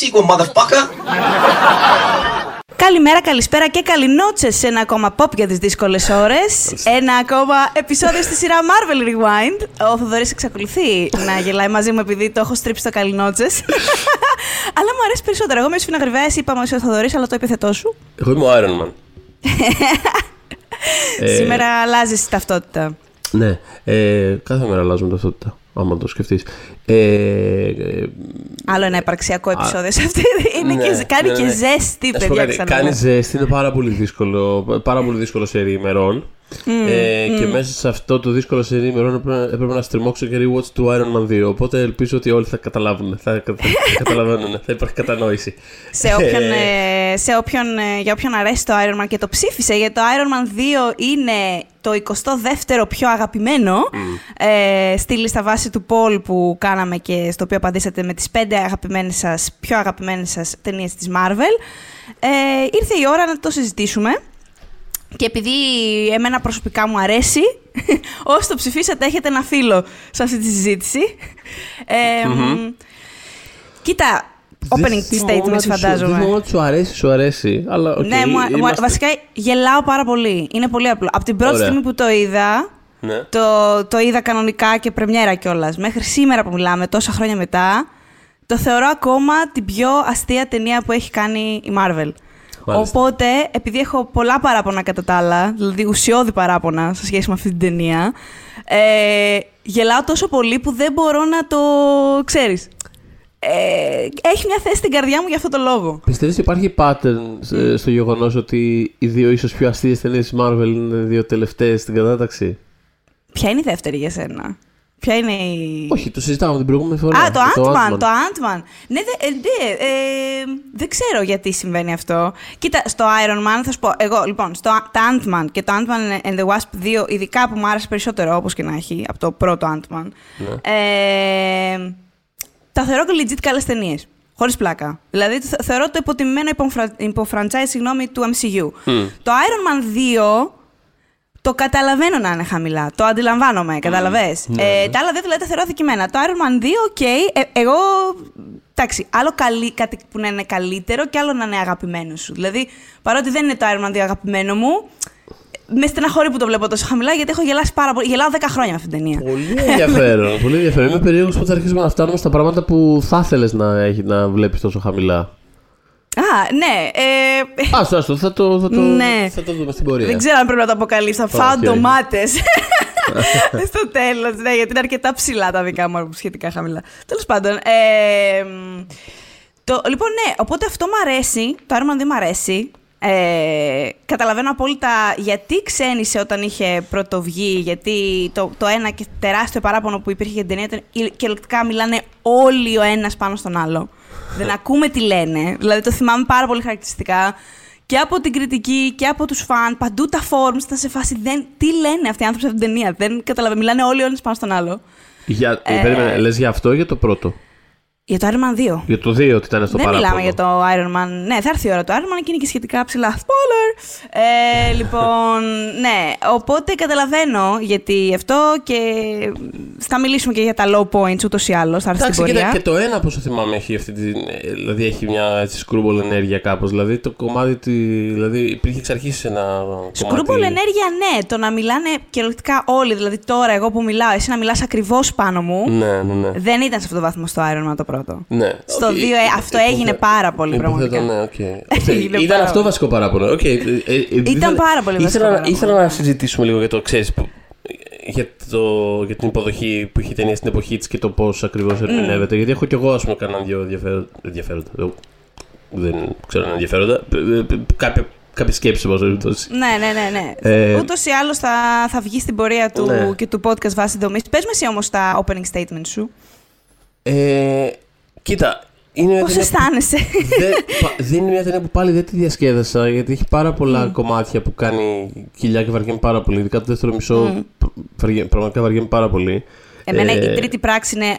make that sequel, motherfucker. Καλημέρα, καλησπέρα και καληνότσες σε ένα ακόμα pop για τις δύσκολες ώρες. Ένα ακόμα επεισόδιο στη σειρά Marvel Rewind. Ο Θοδωρής εξακολουθεί να γελάει μαζί μου επειδή το έχω στρίψει το καληνότσες. αλλά μου αρέσει περισσότερο. Εγώ είμαι ο Σφίνα Γρυβαία, είπαμε ο Θοδωρής, αλλά το επιθετό σου. Εγώ είμαι ο Iron Man. Ε, Σήμερα αλλάζεις ταυτότητα. Ναι, ε, κάθε μέρα αλλάζουμε ταυτότητα άμα το σκεφτείς. Ε, Άλλο ένα υπαρξιακό επεισόδιο σε αυτή. Είναι ναι, και, κάνει ναι, ναι. και ζέστη, παιδιά. Κάνει ζέστη, είναι πάρα πολύ δύσκολο, πάρα πολύ δύσκολο σε ημερών. Mm, ε, mm. Και μέσα σε αυτό το δύσκολο σερί ημερών έπρεπε να στριμώξω και rewatch του Iron Man 2. Οπότε ελπίζω ότι όλοι θα καταλάβουν. Θα, θα, καταλαβαίνουν. θα υπάρχει κατανόηση. σε όποιον, ε, σε όποιον, ε, για όποιον αρέσει το Iron Man και το ψήφισε, γιατί το Iron Man 2 είναι το 22ο πιο αγαπημένο mm. ε, στη λίστα βάση του Paul που κάναμε και στο οποίο απαντήσατε με τις 5 αγαπημένες σας, πιο αγαπημένες σας ταινίες της Marvel. Ε, ήρθε η ώρα να το συζητήσουμε. Και επειδή εμένα προσωπικά μου αρέσει, όσοι το ψηφίσατε έχετε ένα φίλο σε αυτή τη συζήτηση. Ε, mm-hmm. Κοίτα, opening statements φαντάζομαι. Δεν ότι σου αρέσει, σου αρέσει. Αλλά, okay, ναι, μου, είμαστε... βασικά γελάω πάρα πολύ. Είναι πολύ απλό. Από την πρώτη Ωραία. στιγμή που το είδα, ναι. το, το είδα κανονικά και πρεμιέρα κιόλα. Μέχρι σήμερα που μιλάμε, τόσα χρόνια μετά, το θεωρώ ακόμα την πιο αστεία ταινία που έχει κάνει η Marvel. Οπότε, επειδή έχω πολλά παράπονα κατά τα άλλα, δηλαδή ουσιώδη παράπονα σε σχέση με αυτή την ταινία, ε, γελάω τόσο πολύ που δεν μπορώ να το ξέρεις. Ε, έχει μια θέση στην καρδιά μου για αυτό το λόγο. Πιστεύεις ότι υπάρχει pattern ε, στο γεγονός ότι οι δύο ίσως πιο αστείες ταινίες της Marvel είναι δύο τελευταίες στην κατάταξη; Ποια είναι η δεύτερη για σένα; Ποια είναι η. Όχι, το συζητάμε την προηγούμενη φορά. Α, το Ant-Man. Το Ant-Man. Ναι, δε, ε, δε, ε, δεν ξέρω γιατί συμβαίνει αυτό. Κοίτα, στο Iron Man θα σου πω. Εγώ, λοιπόν, στο το Ant-Man και το Ant-Man and the Wasp 2, ειδικά που μου άρεσε περισσότερο όπως και να έχει από το πρώτο Ant-Man. Ναι. Ε, τα θεωρώ και legit καλές ταινίες. Χωρίς πλάκα. Δηλαδή, θεωρώ το υποτιμημένο υποφραντσάι, συγγνώμη, του MCU. Το Iron Man 2 το καταλαβαίνω να είναι χαμηλά. Το αντιλαμβάνομαι, καταλαβέ. Ναι, ε, ναι. Τα άλλα δύο δηλαδή τα θεωρώ αδικημένα. Το Iron Man 2, οκ. Ε, εγώ. Εντάξει, άλλο καλή, κάτι που να είναι καλύτερο και άλλο να είναι αγαπημένο σου. Δηλαδή, παρότι δεν είναι το Iron Man 2 αγαπημένο μου, με στεναχωρεί που το βλέπω τόσο χαμηλά, γιατί έχω γελάσει πάρα πολύ. Γελάω 10 χρόνια με αυτήν την ταινία. Πολύ ενδιαφέρον. πολύ ενδιαφέρον. Είμαι περίεργος που θα αρχίσουμε να φτάνουμε στα πράγματα που θα ήθελε να, να βλέπεις τόσο χαμηλά. Α, ναι. Ε... Άστο, άστο, θα το, θα, το, ναι. θα το δούμε στην πορεία. Δεν ξέρω αν πρέπει να το αποκαλύψω. Θα φάω ντομάτε. Στο τέλος, ναι, γιατί είναι αρκετά ψηλά τα δικά μου σχετικά χαμηλά. Τέλος πάντων. Ε, το, λοιπόν, ναι, οπότε αυτό μου αρέσει. Το άρμα δεν μου αρέσει. Ε, καταλαβαίνω απόλυτα γιατί ξένησε όταν είχε πρωτοβγεί, γιατί το, το ένα και τεράστιο παράπονο που υπήρχε για την ταινία ήταν κυριολεκτικά μιλάνε όλοι ο ένας πάνω στον άλλο. Δεν ακούμε τι λένε. Δηλαδή το θυμάμαι πάρα πολύ χαρακτηριστικά. Και από την κριτική και από τους φαν, παντού τα forums ήταν σε φάση. Δεν, τι λένε αυτοί οι άνθρωποι σε αυτήν την ταινία. Δεν καταλαβαίνω. Μιλάνε όλοι όλοι πάνω στον άλλο. Για, ε, περίμενε, λες για αυτό ή για το πρώτο; Για το Iron Man 2. Για το 2 ότι ήταν στο Δεν μιλάμε για το Iron Man. Ναι, θα έρθει η ώρα το Iron Man και είναι και σχετικά ψηλά. Spoiler! Ε, λοιπόν, ναι. Οπότε καταλαβαίνω γιατί αυτό και θα μιλήσουμε και για τα low points ούτως ή άλλως. Θα έρθει στην πορεία. Και το ένα, όπω θυμάμαι, έχει αυτή τη. Δηλαδή έχει μια έτσι, screwball ενέργεια κάπως. Δηλαδή το κομμάτι. Τη, δηλαδή υπήρχε εξ αρχής ένα. Screwball ενέργεια, ναι. Το να μιλάνε κυριολεκτικά όλοι. Δηλαδή τώρα, εγώ που μιλάω, εσύ να μιλάς ακριβώς πάνω μου. Ναι, ναι, ναι. Δεν ήταν σε αυτό το βάθμο στο Iron Man το πρώτο πρώτο. Ναι. Στο 2 okay. ε, αυτό έγινε πάρα πολύ πραγματικά. Ναι, okay. Ήταν αυτό βασικό παράπονο. Okay. Ε, ε, Ήταν πάρα πολύ βασικό ήθελα, ήθελα να συζητήσουμε λίγο για το, ξέρεις, για, το, για την υποδοχή που είχε ταινία στην εποχή της και το πώς ακριβώς mm. ερμηνεύεται. Γιατί έχω κι εγώ, ας πούμε, κανένα δύο ενδιαφέροντα. Δεν ξέρω αν ενδιαφέροντα. Κάποια κάποια σκέψη, εν περιπτώσει. Ναι, ναι, ναι. ναι. Ε, Ούτως ή άλλως θα, θα βγει στην πορεία του ναι. και του podcast βάσει δομής. Πες με εσύ όμως τα opening statement σου. Ε, κοίτα, είναι Πώς αισθάνεσαι; Δεν, είναι μια ταινία που πάλι δεν τη διασκέδασα γιατί έχει πάρα πολλά mm. κομμάτια που κάνει κοιλιά και βαριέμαι πάρα πολύ. Ειδικά το δεύτερο μισό mm. πραγματικά βαριέμαι πάρα πολύ. Εμένα ε, η τρίτη πράξη είναι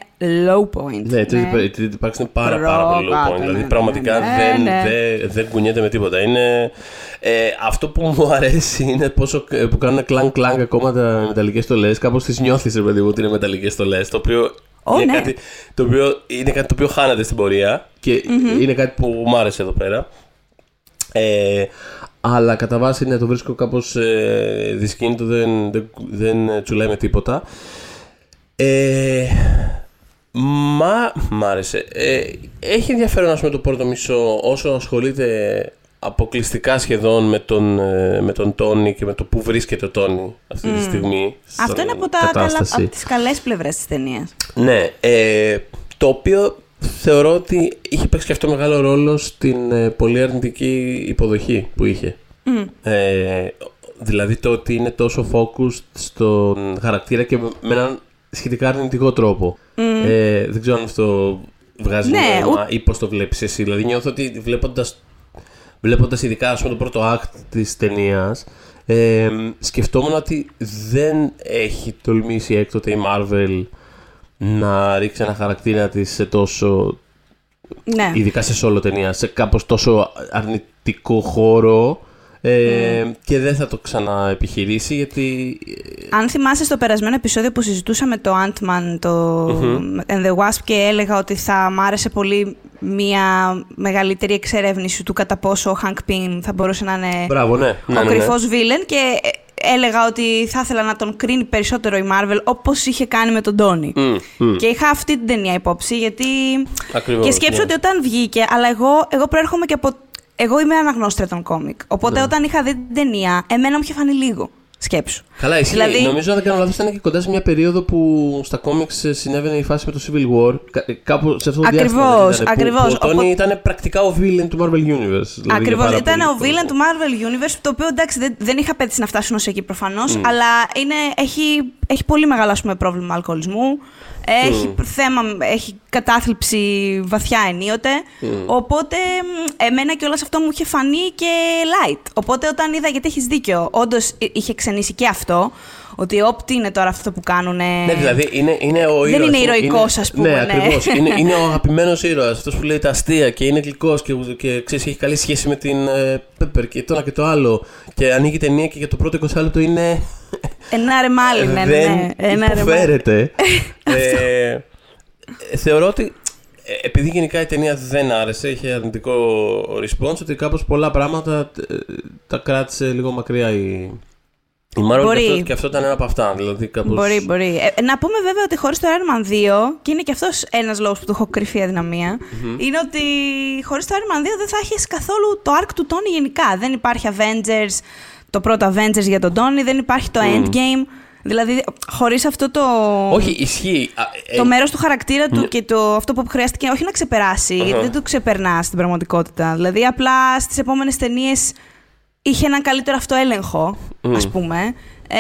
low point. Ναι, η τρίτη, ναι. Η τρίτη πράξη είναι πάρα, πάρα πολύ low point. Ναι, δηλαδή πραγματικά ναι, δεν, ναι. δεν, δεν κουνιέται με τίποτα. Είναι, ε, αυτό που μου αρέσει είναι πόσο που κάνουν κλανκ κλανκ ακόμα τα μεταλλικές στολές. Κάπως τις νιώθεις, ρε παιδί μου, ότι είναι μεταλλικές στολές. Το οποίο Ω, είναι, ναι. κάτι το οποίο, είναι κάτι το οποίο χάνεται στην πορεία και είναι κάτι που μου άρεσε εδώ πέρα. Ε, αλλά κατά βάση ναι, το βρίσκω κάπως ε, δυσκίνητο, δεν, δεν, δεν τσουλάει με τίποτα. Ε, μα, μ' άρεσε. Ε, έχει ενδιαφέρον ας πούμε, το πρώτο μισό όσο ασχολείται αποκλειστικά σχεδόν με τον, ε, με τον Τόνι και με το που βρίσκεται ο Τόνι αυτή τη στιγμή. Αυτό στην είναι από, τα καλά, κατάσταση. από τις καλές πλευρές της ταινίας. Ναι, ε, το οποίο θεωρώ ότι είχε παίξει και αυτό μεγάλο ρόλο στην ε, πολύ αρνητική υποδοχή που είχε. Ε, δηλαδή το ότι είναι τόσο focused στον χαρακτήρα και με έναν σχετικά αρνητικό τρόπο. Ε, δεν ξέρω αν αυτό βγάζει Ναι, νόημα ή πώς το βλέπεις εσύ. Δηλαδή νιώθω ότι βλέποντας, βλέποντας ειδικά ας πούμε, το πρώτο act της ταινίας. Ε, σκεφτόμουν ότι δεν έχει τολμήσει έκτοτε η Marvel να ρίξει ένα χαρακτήρα της σε τόσο Ναι. ειδικά σε solo ταινία, σε κάπως τόσο αρνητικό χώρο ε, και δεν θα το ξαναεπιχειρήσει γιατί Αν θυμάσαι στο περασμένο επεισόδιο που συζητούσαμε το Ant-Man το and the Wasp και έλεγα ότι θα μ' άρεσε πολύ μια μεγαλύτερη εξερεύνηση του κατά πόσο ο Hank Pym θα μπορούσε να είναι Μπράβο, ναι. ναι, ο ναι, ναι. κρυφός villain και ε, έλεγα ότι θα ήθελα να τον κρίνει περισσότερο η Marvel όπως είχε κάνει με τον Tony. Μμ, μμ. Και είχα αυτή την ταινία υπόψη γιατί. Ακριβώς, και σκέψω ναι. ότι όταν βγήκε, αλλά εγώ, εγώ προέρχομαι και από. Εγώ είμαι αναγνώστρια των κόμικ. Οπότε Ναι. όταν είχα δει την ταινία, εμένα μου είχε φανεί λίγο. Σκέψου. Καλά, ισχύει. Δηλαδή- Νομίζω, αν δεν κάνω λάθος, ήταν και κοντά σε μια περίοδο που στα κόμιξ ε, συνέβαινε η φάση με το Civil War. Κα- ε, Κάπου σε αυτό το διάστημα. δεν Ακριβώς, ήταν, ακριβώς. Που, που ο Tony Οπότε- ήταν πρακτικά ο villain του Marvel Universe. δηλαδή, για Ακριβώς. πάρα Ήταν πολύ ο villain κόσμο. του Marvel Universe, το οποίο εντάξει δεν, δεν είχα πέτυχει να φτάσουν ω εκεί προφανώς, Mm. αλλά είναι, έχει, έχει πολύ μεγάλο ας πούμε, πρόβλημα αλκοολισμού. Έχει Mm. θέμα, έχει κατάθλιψη βαθιά ενίοτε. Mm. Οπότε μ, εμένα και όλα αυτό μου είχε φανεί και light. Οπότε όταν είδα, γιατί έχεις δίκιο, όντως είχε ξενήσει και αυτό, ότι όπτι είναι τώρα αυτό που κάνουν. Ναι, δηλαδή είναι, είναι ο Δεν ήρωας είναι που- ηρωικός, ας πούμε, Ναι, ναι. ακριβώς. είναι, είναι ο αγαπημένος ήρωας. Αυτός που λέει τα αστεία και είναι γλυκός και, και ξέρεις, έχει καλή σχέση με την ε, Pepper και το ένα και το άλλο. Και ανοίγει η ταινία και για το πρώτο 20 λεπτό είναι. Ένα ρεμάλι, ναι, ναι, ναι. δεν Ένα ρεμάλι. υποφέρεται. ε, ε, θεωρώ ότι ε, επειδή γενικά η ταινία δεν άρεσε, είχε αρνητικό response, ότι κάπως πολλά πράγματα ε, τα κράτησε λίγο μακριά η, η Marvel Μπορεί. και αυτό, και αυτό ήταν ένα από αυτά. Δηλαδή κάπως... Μπορεί, μπορεί. Ε, να πούμε βέβαια ότι χωρίς το Iron Man 2, και είναι και αυτός ένας λόγος που του έχω κρυφή αδυναμία, είναι ότι χωρίς το Iron Man 2 δεν θα έχεις καθόλου το arc του Tony γενικά. Δεν υπάρχει Avengers, το πρώτο Avengers για τον Tony, δεν υπάρχει το Endgame. Δηλαδή, χωρίς αυτό το. Όχι, ισχύει. Α, ε, Το μέρος του χαρακτήρα του και το, αυτό που χρειάστηκε όχι να ξεπεράσει, δεν το ξεπερνάς στην πραγματικότητα. Δηλαδή, απλά στις επόμενες ταινίες είχε έναν καλύτερο αυτοέλεγχο, ας πούμε. Ε,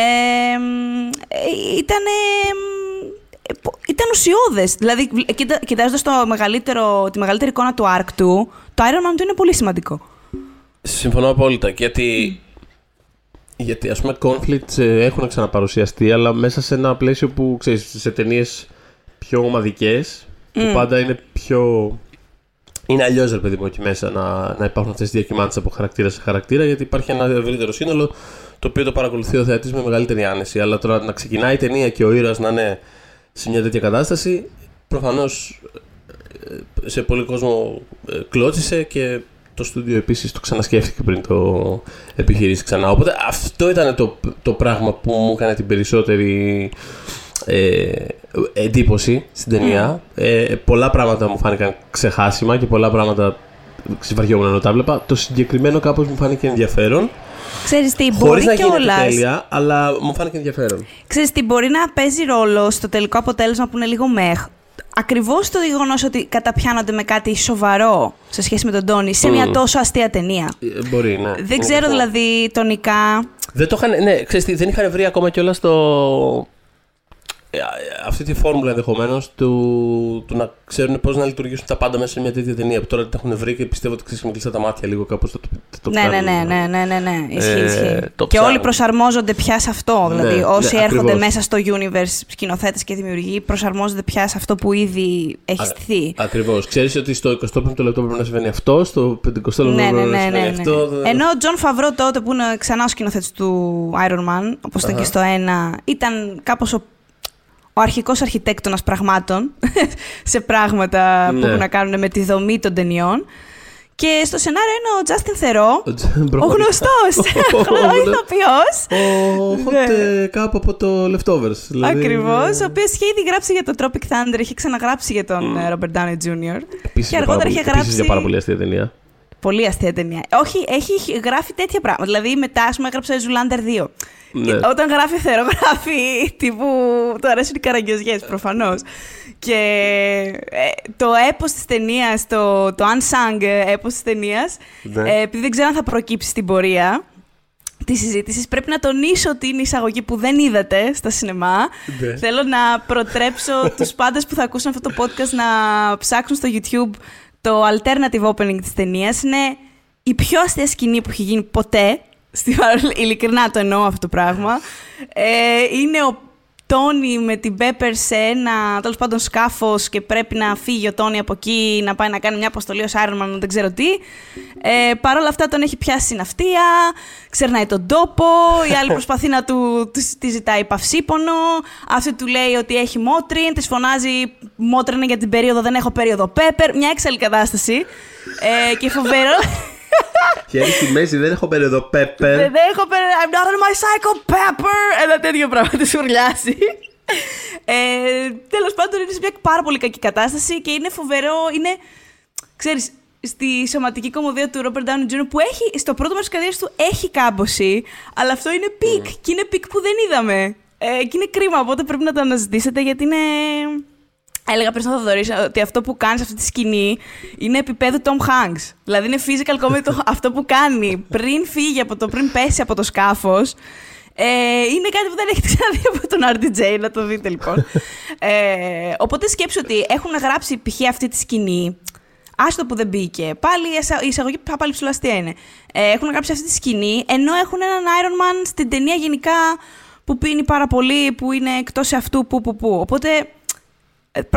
ήταν. Ήταν ουσιώδες. Δηλαδή, κοιτάζοντας τη μεγαλύτερη εικόνα του arc του, το Iron Man του είναι πολύ σημαντικό. Συμφωνώ απόλυτα. Γιατί, γιατί ας πούμε conflicts ε, έχουν ξαναπαρουσιαστεί, αλλά μέσα σε ένα πλαίσιο που ξέρεις, σε ταινίες πιο ομαδικές, που πάντα είναι πιο. Είναι αλλιώς, ρε παιδί μου, εκεί μέσα να, να υπάρχουν αυτές τι διακυμάνσεις από χαρακτήρα σε χαρακτήρα, γιατί υπάρχει ένα ευρύτερο σύνολο το οποίο το παρακολουθεί ο θεατής με μεγαλύτερη άνεση. Αλλά τώρα να ξεκινάει η ταινία και ο ήρωας να είναι σε μια τέτοια κατάσταση, προφανώς σε πολύ κόσμο ε, κλώτσισε και το στούντιο επίσης το ξανασκέφτηκε πριν το επιχειρήσει ξανά. Οπότε αυτό ήταν το, το πράγμα που μου έκανε την περισσότερη ε, εντύπωση στην ταινία. Ε, πολλά πράγματα μου φάνηκαν ξεχάσιμα και πολλά πράγματα ξεβαριόμουν ενώ τα βλέπα. Το συγκεκριμένο κάπως μου φάνηκε ενδιαφέρον. Ξέρεις τι, Χωρίς μπορεί να γίνεται κιόλας. τέλεια, αλλά μου φάνηκε ενδιαφέρον. Ξέρεις τι, μπορεί να παίζει ρόλο στο τελικό αποτέλεσμα που είναι λίγο μεχ. Ακριβώς το γεγονός ότι καταπιάνονται με κάτι σοβαρό σε σχέση με τον Τόνι σε μια Μμμ. τόσο αστεία ταινία. Ε, μπορεί, ναι. Δεν Είναι ξέρω αυτό. δηλαδή τονικά. Δεν το είχαν, ναι, ξέρεις τι, δεν είχαν βρει ακόμα κιόλας το. Ε, αυτή τη φόρμουλα ενδεχομένως του, του να ξέρουν πώς να λειτουργήσουν τα πάντα μέσα σε μια τέτοια ταινία που τώρα τα έχουν βρει και πιστεύω ότι ξέρεις, με κλειστά τα μάτια λίγο κάπως το, το, το ναι, ναι, κάνουν. ναι, ναι, ναι, ναι, ναι. Ισχύει, Ε, ισχύει. το Και ψάχνουν. όλοι προσαρμόζονται πια σε αυτό. Ναι, Δηλαδή, ναι, όσοι έρχονται ακριβώς. μέσα στο universe, σκηνοθέτες και δημιουργοί, προσαρμόζονται πια σε αυτό που ήδη έχει στηθεί. Ακριβώς. Ξέρεις ότι στο 25ο λεπτό πρέπει να συμβαίνει αυτό, στο 50ο λεπτό Ναι, πρέπει ναι, να ναι, συμβαίνει ναι, ναι. αυτό. Ενώ ο Jon Favreau τότε που είναι ξανά ο σκηνοθέτης του Iron Man, όπως ήταν και στο 1, ήταν κάπως ο, ο αρχικός αρχιτέκτονας πραγμάτων σε πράγματα Ναι. που έχουν να κάνουν με τη δομή των ταινιών. Και στο σενάριο είναι ο Justin Theroux, ο γνωστός ο ηθοποιός. Ο Ναι. hot ε, cop από το Leftovers. δηλαδή, Ακριβώς, ε, ο οποίος είχε ήδη γράψει για το Tropic Thunder, είχε ξαναγράψει για τον ε, Robert Downey Jr. Επίσης Και για αργότερα πάρα είχε πολύ- γράψει. Επίσης για πάρα πολύ αστεία ταινία. Πολύ αστεία ταινία. Όχι, έχει γράφει τέτοια πράγματα. Δηλαδή, μετά, ας πούμε, έγραψε Zoolander 2. Ναι. Και όταν γράφει θερο, γράφει τύπου. Του αρέσουν οι καραγκιόζιε, προφανώς. Και ε, το έπος της ταινίας, το, το unsung έπος της ταινίας, Ναι. ε, επειδή δεν ξέρω αν θα προκύψει στην πορεία της συζήτησης, πρέπει να τονίσω ότι είναι η εισαγωγή που δεν είδατε στα σινεμά. Ναι. Θέλω να προτρέψω τους πάντες που θα ακούσουν αυτό το podcast να ψάξουν στο YouTube το alternative opening της ταινίας. Είναι η πιο αστεία σκηνή που έχει γίνει ποτέ. Στη Marvel. Ειλικρινά το εννοώ αυτό το πράγμα. Ε, είναι ο Τόνι με την Πέπερ σε ένα τέλος πάντων σκάφος και πρέπει να φύγει ο Τόνι από εκεί να πάει να κάνει μια αποστολή ως Iron Man, δεν ξέρω τι. Ε, Παρ' όλα αυτά τον έχει πιάσει η ναυτία, ξερνάει τον τόπο, η άλλη προσπαθεί να του της- της ζητάει παυσίπονο, αυτή του λέει ότι έχει μότριν, της φωνάζει μότριν για την περίοδο, δεν έχω περίοδο Πέπερ, μια έξαλλη κατάσταση. Ε, και φοβερό. Χέρι στη μέση, δεν έχω περίοδο Πέπερ. Δεν έχω πέρα. I'm not on my psycho pepper. Ένα τέτοιο πράγμα τη ουρλιάσει. Ε, Τέλος πάντων, είναι σε μια πάρα πολύ κακή κατάσταση και είναι φοβερό. Είναι, ξέρεις, στη σωματική κωμωδία του Robert Downey Jr. που έχει, στο πρώτο μέρος της καριέρας του έχει κάμποση, αλλά αυτό είναι peak. Και είναι peak που δεν είδαμε. Ε, και είναι κρίμα, οπότε πρέπει να το αναζητήσετε γιατί είναι. Έλεγα πριν στον Θοδωρή ότι αυτό που κάνεις σε αυτή τη σκηνή είναι επίπεδο Tom Hanks. Δηλαδή είναι physical comedy το, αυτό που κάνει πριν φύγει από το, πριν πέσει από το σκάφος. Ε, είναι κάτι που δεν έχετε ξαναδεί από τον RDJ, να το δείτε λοιπόν. ε, οπότε σκέψου ότι έχουν γράψει π.χ. αυτή τη σκηνή. Άστο που δεν μπήκε. Πάλι η εισα- η εισαγωγή πα- πάλι ψηλοαστία είναι. Ε, έχουν γράψει αυτή τη σκηνή, ενώ έχουν έναν Iron Man στην ταινία γενικά που πίνει πάρα πολύ, που είναι εκτός αυτού, που, που, που. Οπότε ε,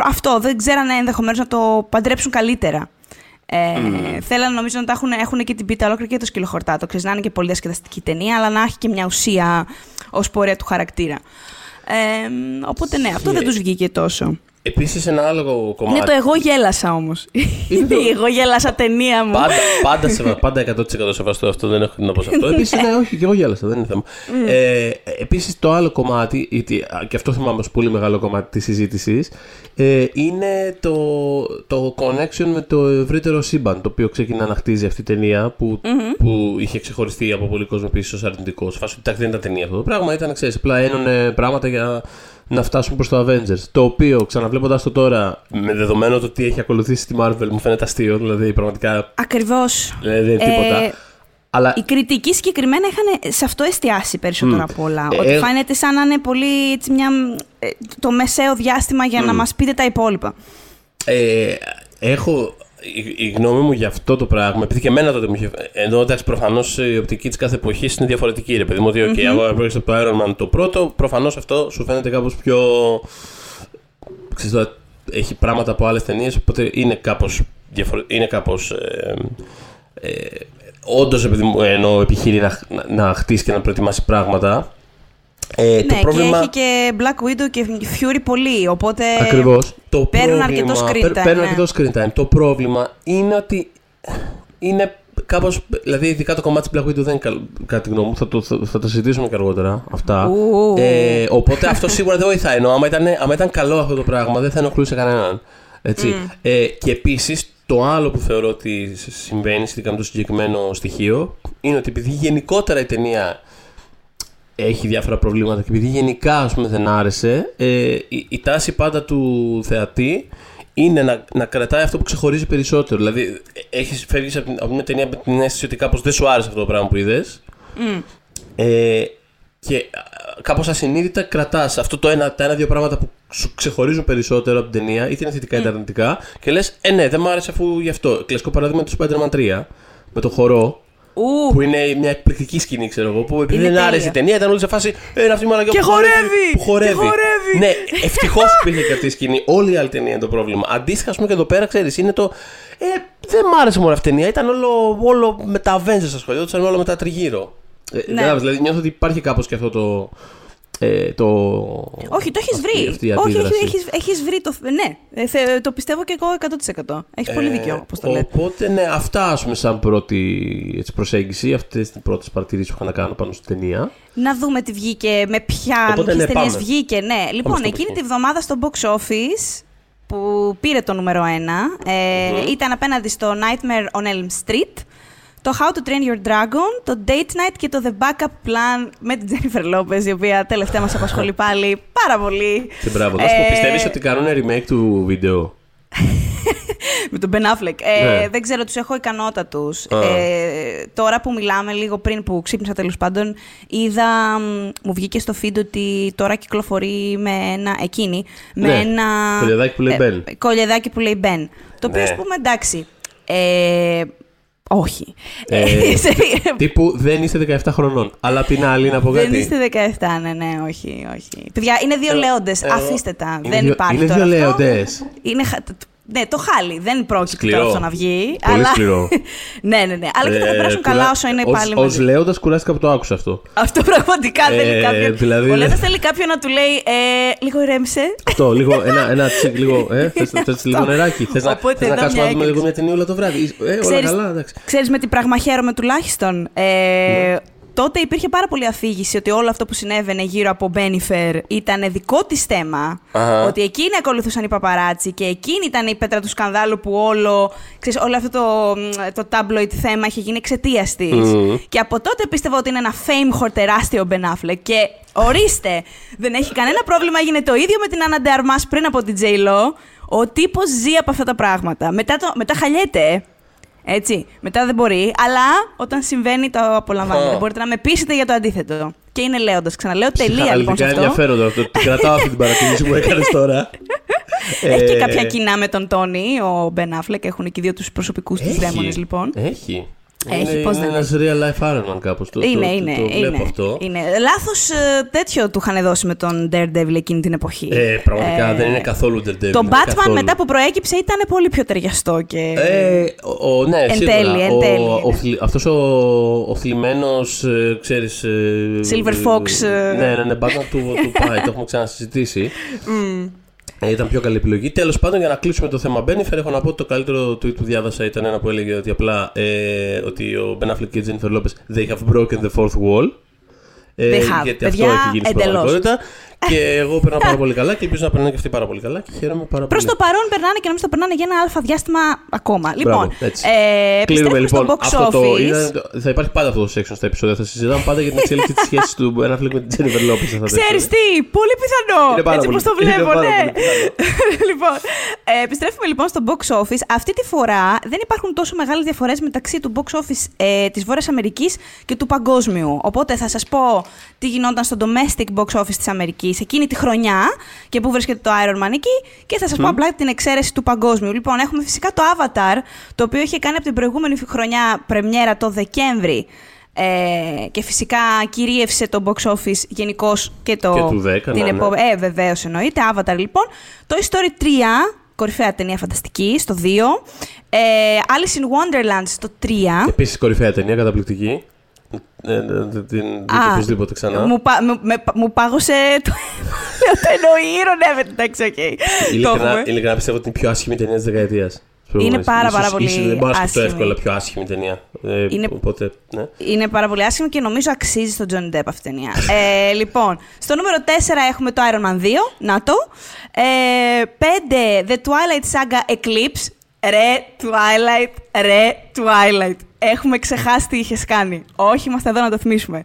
αυτό δεν ξέρανε ενδεχομένως να το παντρέψουν καλύτερα. Ε, Θέλανε νομίζω να τα έχουν, έχουν και την πίτα ολόκληρη και το σκυλοχορτάτο. Ξέρεις, να είναι και πολύ διασκεδαστική ταινία, αλλά να έχει και μια ουσία ως πορεία του χαρακτήρα. Ε, οπότε ναι, αυτό δεν τους βγήκε τόσο. Επίσης, ένα άλλο κομμάτι. Είναι το εγώ γέλασα όμως. Είναι το- Η εγώ γέλασα ταινία μου. Πάντα, πάντα, σεβα, πάντα 100% σεβαστό αυτό, δεν έχω τι να πω σε αυτό. Επίσης, ναι, όχι, και εγώ γέλασα, δεν είναι θέμα. Ε, Επίσης, το άλλο κομμάτι, γιατί, α, και αυτό θυμάμαι ως πολύ μεγάλο κομμάτι της συζήτησης, ε, είναι το, το connection με το ευρύτερο σύμπαν, το οποίο ξεκινά να χτίζει αυτή η ταινία, που, που είχε ξεχωριστεί από πολύ κόσμο επίση ως αρνητικός. Φάσου, εντάξει, δεν ήταν ταινία αυτό το πράγμα, ήταν, ξέρεις, απλά ένωνε πράγματα για να φτάσουν προς το Avengers. Το οποίο, ξαναβλέποντας το τώρα, με δεδομένος το τι έχει ακολουθήσει στη Marvel, μου φαίνεται αστείο, δηλαδή πραγματικά Ακριβώς. Δηλαδή δεν είναι τίποτα. Ε, Αλλά Οι κριτικοί συγκεκριμένα είχαν σε αυτό εστιάσει περισσότερο απ' όλα. Ε, ότι ε, φαίνεται σαν να είναι πολύ έτσι, μια, ε, το μεσαίο διάστημα για να μας πείτε τα υπόλοιπα. ε, έχω. Η, η γνώμη μου για αυτό το πράγμα, επειδή και εμένα τότε μου είχε. Ενώ εντάξει, προφανώς η οπτική της κάθε εποχής είναι διαφορετική. Ρε παιδί μου, ότι, OK, εγώ προέρχεσαι από το Iron Man το πρώτο, προφανώς αυτό σου φαίνεται κάπως πιο. Ξέρεις, τώρα, έχει πράγματα από άλλες ταινίες, οπότε είναι κάπως. Διαφορε... Είναι κάπως, ε, ε, Όντως, επειδή μου ενώ επιχείρει να, να, να χτίσει και να προετοιμάσει πράγματα. Ε, το ναι, πρόβλημα... και έχει και Black Widow και Fury πολύ, οπότε... Ακριβώς. Το παίρνουν πρόβλημα- αρκετό screen παίρ- time, Παίρνουν ναι. αρκετό screen time. Το πρόβλημα είναι ότι είναι κάπω. Δηλαδή, ειδικά το κομμάτι της Black Widow δεν είναι καλό, κατά τη γνώμη μου. Θα το, θα, θα το συζητήσουμε και αργότερα αυτά. Ου. Ε, οπότε αυτό σίγουρα δεν βοηθάει. Ενώ άμα ήταν, άμα ήταν καλό αυτό το πράγμα, δεν θα ενοχλούσε κανέναν. Έτσι. Ε, και επίσης, το άλλο που θεωρώ ότι συμβαίνει σχετικά με το συγκεκριμένο στοιχείο είναι ότι επειδή γενικότερα η ταινία έχει διάφορα προβλήματα και επειδή γενικά ας πούμε, δεν άρεσε, ε, η, η τάση πάντα του θεατή είναι να, να κρατάει αυτό που ξεχωρίζει περισσότερο. Δηλαδή, έχεις, φεύγεις από, την- από μια ταινία με την αίσθηση ότι κάπως δεν σου άρεσε αυτό το πράγμα που είδες ε, και κάπως ασυνείδητα κρατάς αυτό το ένα, τα ένα-δύο πράγματα που σου ξεχωρίζουν περισσότερο από την ταινία, είτε είναι θετικά είτε αρνητικά, και λες, Ε, ναι, δεν μου άρεσε αφού γι' αυτό. Κλασικό παράδειγμα του Spider-Man 3, με το χορό, Ου, που είναι μια εκπληκτική σκηνή, ξέρω εγώ, που επειδή Είναι δεν άρεσε η τέλεια. ταινία, ήταν όλοι σε φάση. Ε, είναι αυτή η μαλακιά Και που χορεύει! Που χορεύει. Και χορεύει! Ναι, ευτυχώς υπήρχε και αυτή η σκηνή. Όλη η άλλη ταινία είναι το πρόβλημα. Αντίστοιχα, ας πούμε και εδώ πέρα, ξέρεις, είναι το. Ε, δεν μ' άρεσε μόνο αυτή η ταινία. Ήταν όλο, όλο με τα Avengers ασχολιόταν, όλο με τα τριγύρω. Ε, Ναι. κατάλαβες, δηλαδή νιώθω ότι υπάρχει κάπως και αυτό το. Ε, το. Όχι, το έχεις αυτή- βρει. αυτή η Όχι, αντίδραση. έχει έχεις, έχεις βρει το. Ναι, ε, θε- το πιστεύω και εγώ 100%. Έχεις πολύ Ε, δίκιο, όπως το λέτε. Οπότε, ναι, αυτά ας πούμε σαν πρώτη έτσι, προσέγγιση, αυτές τις πρώτες παρατηρήσεις που είχα να κάνω πάνω στην ταινία. Να δούμε τι βγήκε, με ποια Οπότε, ναι, ταινίες πάμε. βγήκε. Ναι, λοιπόν, στο εκείνη peak. τη βδομάδα στο box office που πήρε το νούμερο 1 ε, ήταν απέναντι στο Nightmare on Elm Street, το How to Train Your Dragon, το Date Night και το The Backup Plan με την Jennifer Lopez, η οποία τελευταία μας απασχολεί πάλι πάρα πολύ. Και μπράβο. Να σου πω, Ε, πιστεύεις ότι κάνουν remake του βίντεο; Με τον Ben Affleck. Ε, Ναι. Δεν ξέρω, τους έχω ικανότατους. Α. Ε, τώρα που μιλάμε, λίγο πριν που ξύπνησα τέλος πάντων, είδα, μ, μου βγήκε στο feed ότι τώρα κυκλοφορεί με ένα, εκείνη, με Ναι, ένα... κολλιεδάκι που λέει Ben. Κολλιεδάκι που λέει Ben. Το οποίο, Ναι. ας πούμε, εντάξει, ε, όχι. Ε, Σε- Τύπου δεν είστε 17 χρονών. Αλλά απ' την άλλη να πω κάτι. Δεν είστε 17, ναι, ναι, όχι, όχι. Παιδιά, είναι δύο Ε, λέοντες, ε, αφήστε τα. είναι δεν δύο- υπάρχει είναι τώρα δύο αυτό. λέοντες. Είναι, χα- ναι, το χάλι. Δεν πρόκειται Σκληρό. τώρα αυτό να βγει. Πολύ αλλά... σκληρό. ναι, ναι, ναι. Αλλά και θα Ε, περάσουν κουρά- καλά όσο είναι ως- πάλι Ως μαζί. λέοντας, κουράστηκα που το άκουσα αυτό. Αυτό πραγματικά Ε, θέλει κάποιον. δηλαδή, Ο ναι. Λέοντας θέλει κάποιον να του λέει ε, λίγο ηρέμησε. Αυτό, λίγο, ένα, ένα τσικ, λίγο, ε, θες, θες λίγο νεράκι, θες να, Οπότε θες να εδώ κάτσουμε μια να δούμε έκρηξη. λίγο μια ταινιούλα το βράδυ. Ε, όλα Ξέρεις- καλά, εντάξει. Ξέρεις με τι πράγμα χαίρομαι τουλάχιστον. Ε, Τότε υπήρχε πάρα πολύ αφήγηση ότι όλο αυτό που συνέβαινε γύρω από Μπένιφερ ήταν δικό της θέμα. Αχα. Ότι εκείνη ακολουθούσαν οι παπαράτσι και εκείνη ήταν η πέτρα του σκανδάλου που όλο, ξέρεις, όλο αυτό το, το tabloid θέμα είχε γίνει εξαιτίας της. Μμμ. Και από τότε πίστευα ότι είναι ένα fame whore τεράστιο ο Ben Affleck. Και ορίστε, δεν έχει κανένα πρόβλημα. Έγινε το ίδιο με την Anna de Armas πριν από την J-Lo. Ο τύπος ζει από αυτά τα πράγματα. Μετά, το, μετά χαλιέται. Έτσι. Μετά δεν μπορεί. Αλλά όταν συμβαίνει το απολαμβάνει. Α. Δεν μπορείτε να με πείσετε για το αντίθετο. Και είναι λέοντας. Ξαναλέω τελεία λοιπόν σε Αναλυτικά αυτό. ενδιαφέροντα αυτό. Την κρατάω αυτή την παρατήρηση που έκανες τώρα. Έχει και Ε, κάποια κοινά με τον Τόνι, ο Μπεν Affleck. Έχουν και οι δύο τους προσωπικούς τους έχει. δαίμονες λοιπόν. Έχει. Έχει, είναι, πώς είναι δεν ένας real life Iron Man κάπως. Το, είναι, το, είναι. το, το βλέπω είναι, αυτό. είναι. Λάθος ε, τέτοιο του είχαν δώσει με τον Daredevil εκείνη την εποχή. Ε, πραγματικά Ε, δεν είναι καθόλου Daredevil. Το είναι Batman καθόλου. μετά που προέκυψε ήταν πολύ πιο ταιριαστό και... Ε, ο, ο- ναι, Εν σίγουρα. τέλει, εν ο, τέλει. ο, θλι- αυτός ο, ο θλιμμένος, ε, ξέρεις... ε, Silver Fox, ε. Ναι, ναι, ναι, Batman του, του πάει, το έχουμε ξανασυζητήσει. Μμ. Ε, ήταν πιο καλή επιλογή. Τέλος πάντων, για να κλείσουμε το θέμα Μπένιφερ, έχω να πω ότι το καλύτερο tweet που διάβασα ήταν ένα που έλεγε ότι απλά ε, ότι ο Ben Affleck και η Jennifer Lopez they have broken the fourth wall. Ε, They have. γιατί Παιδιά, αυτό έχει γίνει στην εντελώς. πραγματικότητα. Και εγώ περνάω πάρα πολύ καλά και ελπίζω να περνάνε και αυτοί πάρα πολύ καλά και χαίρομαι πάρα Προς πολύ. το παρόν περνάνε και νομίζω το περνάνε για ένα αλφα διάστημα ακόμα. Λοιπόν, έτσι. ε, Κλείνουμε επιστρέφουμε λοιπόν. στο box αυτό το, office. είναι, θα υπάρχει πάντα αυτό το section στα επεισόδια. Θα συζητάμε πάντα για την εξέλιξη της σχέσης του Ben Affleck με την Jennifer Lopez. αυτά τα Ξέρεις επεισόδια. τι, πολύ πιθανό. Είναι πάρα έτσι πολύ- όπως το είναι βλέπω, πάρα ναι. πολύ λοιπόν, ε, επιστρέφουμε λοιπόν στο box office. Αυτή τη φορά δεν υπάρχουν τόσο μεγάλες διαφορές μεταξύ του box office ε, της Βόρειας Αμερικής και του παγκόσμιου. Οπότε θα σας πω τι γινόταν στο domestic box office της Αμερικής εκείνη τη χρονιά και πού βρίσκεται το Iron Man εκεί και θα σας πω απλά την εξαίρεση του παγκόσμιου. Λοιπόν, έχουμε φυσικά το Avatar, το οποίο είχε κάνει από την προηγούμενη χρονιά πρεμιέρα το Δεκέμβρη ε, και φυσικά κυρίευσε το box office γενικώς και το. Και του 10, την ναι, ναι. επο- Ε, βεβαίως εννοείται. Avatar λοιπόν. Το Story 3, κορυφαία ταινία φανταστική, στο 2. Ε, Alice in Wonderland στο 3. Επίσης κορυφαία ταινία, καταπληκτική. Ε, ε, δεν την δείτε Α, οπωσδήποτε ξανά. Μου, πα- μου- με- μου πάγωσε το. Λέω το εννοεί, ειρωνεύεται. Εντάξει, οκ. Το Ειλικρινά, έχουμε. ειλικρινά πιστεύω ότι είναι η πιο άσχημη ταινία της δεκαετίας. πάρα, πάρα πολύ Δεν μπορώ να σκεφτώ άσχημη. εύκολα πιο άσχημη ταινία. Ε, Είναι- Οπότε, ναι. Είναι πάρα πολύ άσχημο και νομίζω αξίζει στον Johnny Depp αυτή η ταινία. ε, λοιπόν, στο νούμερο 4 έχουμε το Iron Man 2. Να το. Ε, 5. The Twilight Saga Eclipse. Ρε Twilight, ρε Twilight. Έχουμε ξεχάσει τι είχες κάνει. Όχι, είμαστε εδώ να το θυμίσουμε.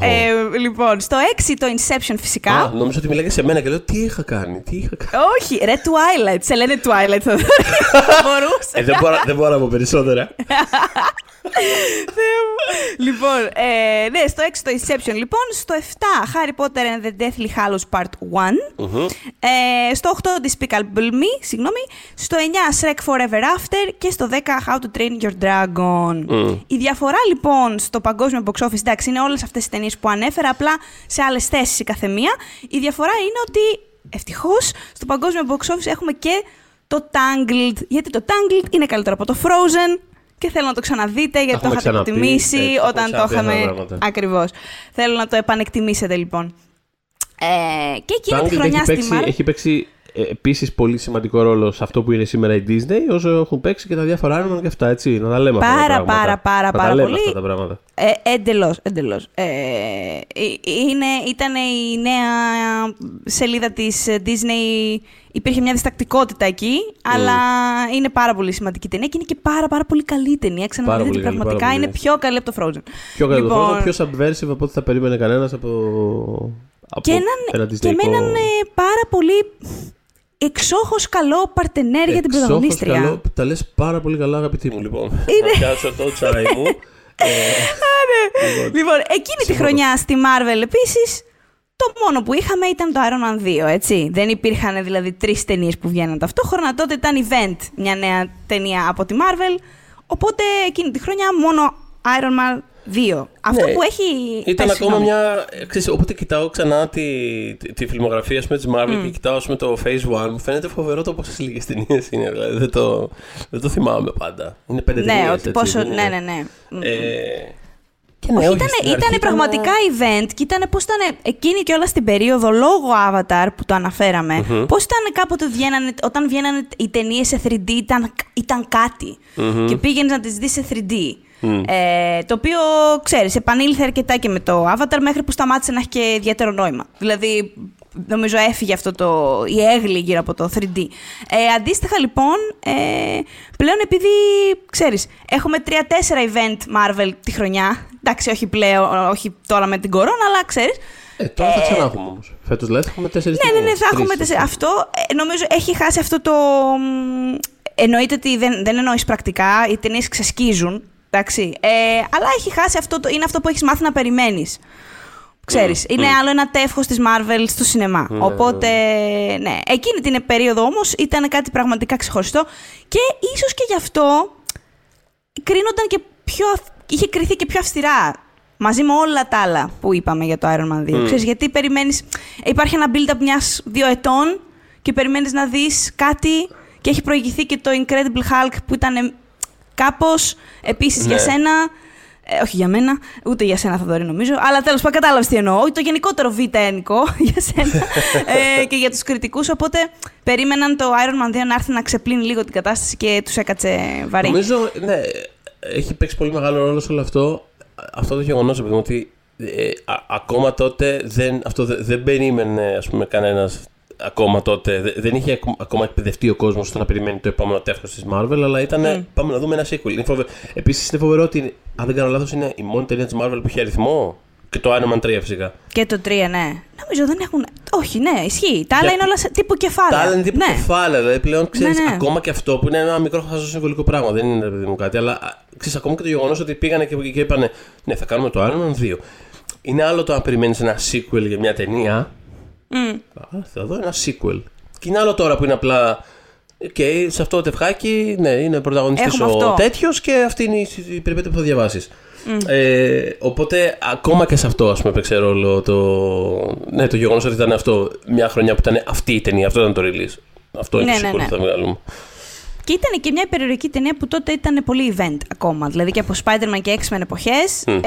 Εγώ. Ε, λοιπόν, στο 6 το Inception φυσικά. Α, νόμιζα ότι μιλάγες σε μένα και λέω τι είχα κάνει, τι είχα κάνει. Όχι, ρε Twilight. Σε λένε Twilight. θα μπορούσες. Ε, δεν, μπορώ, δεν μπορώ να πω περισσότερα. Θεέ μου. λοιπόν, ε, ναι, στο 6 το Inception λοιπόν. Στο 7 Harry Potter and the Deathly Hallows Part 1. Μμμ. Ε, στο 8 Despicable Me, συγγνώμη. Στο 9 Shrek Forever After. Και στο 10 How to Train Your Dragon. Μμ. Η διαφορά λοιπόν στο παγκόσμιο box office, εντάξει, είναι όλες αυτές τις ταινίες που ανέφερα, απλά σε άλλες θέσεις η καθεμία. Η διαφορά είναι ότι ευτυχώς στο παγκόσμιο box office έχουμε και το Tangled. Γιατί το Tangled είναι καλύτερο από το Frozen. Και θέλω να το ξαναδείτε γιατί το έχουμε είχατε ξαναπεί, εκτιμήσει έτσι, έχουμε όταν το ξαναπεί αυτά τα είχαμε. πράγματα. Ακριβώς. Θέλω να το επανεκτιμήσετε λοιπόν. Ε, και Το εκείνη τη Angled χρονιά έχει στη παίξει, Marvel. έχει παίξει επίσης πολύ σημαντικό ρόλο σε αυτό που είναι σήμερα η Disney, όσο έχουν παίξει και τα διάφορα Iron Man και αυτά, έτσι. Να τα λέμε αυτά τα Πάρα, πράγματα. πάρα, πάρα, Να τα πάρα λέμε πολύ. αυτά τα πράγματα. Ε, εντελώς, εντελώς. Ε, είναι, ήταν η νέα σελίδα της ε, Disney, υπήρχε μια διστακτικότητα εκεί, αλλά είναι πάρα πολύ σημαντική ταινία και είναι και πάρα πάρα πολύ καλή ταινία. Ξαναδείτε πολύ καλή, πραγματικά πάρα πολύ. είναι πιο καλή από το Frozen. Πιο καλό Λοιπόν, πιο subversive από ό,τι θα περίμενε κανένας από. από και έναν, ένα και Disneyικό- με έναν ε, πάρα πολύ εξόχως καλό παρτενέρ για την Εξόχως πρωταγωνίστρια. Καλό, τα λες πάρα πολύ καλά, αγαπητή μου. Λοιπόν, Είναι- να πιάσω το τσάι μου. ε, λοιπόν, Λοιπόν, εκείνη τη Συμφωνώ. χρονιά στη Marvel επίσης, το μόνο που είχαμε ήταν το Iron Man 2, έτσι. Δεν υπήρχαν δηλαδή τρεις ταινίες που βγαίναν ταυτόχρονα. Τότε ήταν event μια νέα ταινία από τη Marvel. Οπότε εκείνη τη χρονιά μόνο Iron Man 2. Αυτό Ναι, που έχει. Ήταν πες, ακόμα συγγνώμη. μια. Ξέρεις, όποτε κοιτάω ξανά τη, τη, τη φιλμογραφία της Marvel και κοιτάω ας πούμε, το Phase 1, μου φαίνεται φοβερό το πόσες λίγες ταινίες είναι. Δηλαδή, δεν, το, δεν το θυμάμαι πάντα. Είναι πέντε Ναι, ταινίες, ότι έτσι, πόσο. δεν Ναι, είναι. ναι, ναι. Ε, και ναι, Όχι, όχι, ήταν, στην αρχή ήτανε πραγματικά event και ήταν πώς ήταν εκείνη και όλα στην περίοδο λόγω Avatar που το αναφεραμε Πώς ήταν κάποτε βγαίνανε, όταν βγαίνανε οι ταινίες σε 3D, ήταν, ήταν κάτι. Και πήγαινες να τις δεις σε 3D. Ε, το οποίο ξέρεις, επανήλθε αρκετά και με το Avatar μέχρι που σταμάτησε να έχει και ιδιαίτερο νόημα. Δηλαδή, νομίζω έφυγε αυτό το, η έγλη γύρω από το 3D. Ε, αντίστοιχα λοιπόν, ε, πλέον επειδή, ξέρεις, έχουμε 3-4 event Marvel τη χρονιά, εντάξει όχι πλέον, όχι τώρα με την κορώνα, αλλά ξέρεις, Ε, τώρα θα ξανά έχουμε όμως. Φέτος δηλαδή θα έχουμε τέσσερις ναι, ναι, ναι, θα έχουμε τεσσέ- Αυτό ε, νομίζω έχει χάσει αυτό το. μ, Εννοείται ότι δεν, δεν εννοείς πρακτικά, οι ταινίες ξεσκίζουν. Εντάξει, ε, αλλά έχει χάσει αυτό το. Είναι αυτό που έχεις μάθει να περιμένεις. Ξέρεις, είναι άλλο ένα τεύχος της Marvel στο σινεμά. Ναι, Οπότε, ναι. Εκείνη την περίοδο όμως ήταν κάτι πραγματικά ξεχωριστό και ίσως και γι' αυτό κρίνονταν και πιο, αυ- είχε κριθεί και πιο αυστηρά μαζί με όλα τα άλλα που είπαμε για το Iron Man 2. Ξέρεις, γιατί περιμένεις, υπάρχει ένα build-up μιας δύο ετών και περιμένεις να δεις κάτι και έχει προηγηθεί και το Incredible Hulk που ήταν ε, κάπως επίσης για Ναι. σένα, ε, όχι για μένα, ούτε για σένα Θοδωρή νομίζω, αλλά τέλος πάντων κατάλαβες τι εννοώ, το γενικότερο β' ένικο για σένα ε, και για τους κριτικούς, οπότε περίμεναν το Iron Man 2 να έρθει να ξεπλύνει λίγο την κατάσταση και τους έκατσε βαρύ. Νομίζω, ναι, έχει παίξει πολύ μεγάλο ρόλο σε όλο αυτό. Αυτό το γεγονός, επειδή ότι ε, α- ακόμα τότε δεν, αυτό δεν, δεν περίμενε ας πούμε, κανένας ακόμα τότε. Δε- Δεν είχε ακο- ακόμα εκπαιδευτεί ο κόσμος στο να περιμένει το επόμενο τεύχος της Marvel, αλλά ήταν. Πάμε να δούμε ένα sequel. Είναι φοβε... Επίσης είναι φοβερό ότι, αν δεν κάνω λάθος, είναι η μόνη ταινία της Marvel που έχει αριθμό. Και το Iron Man 3 φυσικά. Και το 3, ναι. Νομίζω δεν έχουν. Όχι, ναι, ισχύει. Τα άλλα Για- είναι όλα σε τύπου κεφάλαια. Τα άλλα είναι τύπου ναι. κεφάλαια. Δηλαδή πλέον ξέρεις Ναι, ναι. ακόμα και αυτό που είναι ένα μικρό χαζό συμβολικό πράγμα. Δεν είναι ρε παιδί μου κάτι. Αλλά ξέρεις ακόμα και το γεγονός ότι πήγανε και, και είπανε Ναι, θα κάνουμε το Iron Man 2. Είναι άλλο το να περιμένεις ένα sequel για μια ταινία. Μμ. Α, θα δω ένα sequel. Και είναι άλλο τώρα που είναι απλά. Οκ, σε αυτό το τευχάκι, ναι, είναι πρωταγωνιστής Έχουμε ο αυτό. τέτοιος και αυτή είναι η, η περιπέτεια που θα διαβάσεις. Ε, οπότε ακόμα και σε αυτό ας πούμε παίξε ρόλο το, ναι, το γεγονός ότι ήταν αυτό μια χρονιά που ήταν αυτή η ταινία, αυτό ήταν το release. Αυτό είναι Ναι, το ναι, sequel ναι. που θα βγάλουμε. Και ήταν και μια υπερηρωτική ταινία που τότε ήταν πολύ event ακόμα. Δηλαδή και από Spider-Man και X-Men εποχές ε,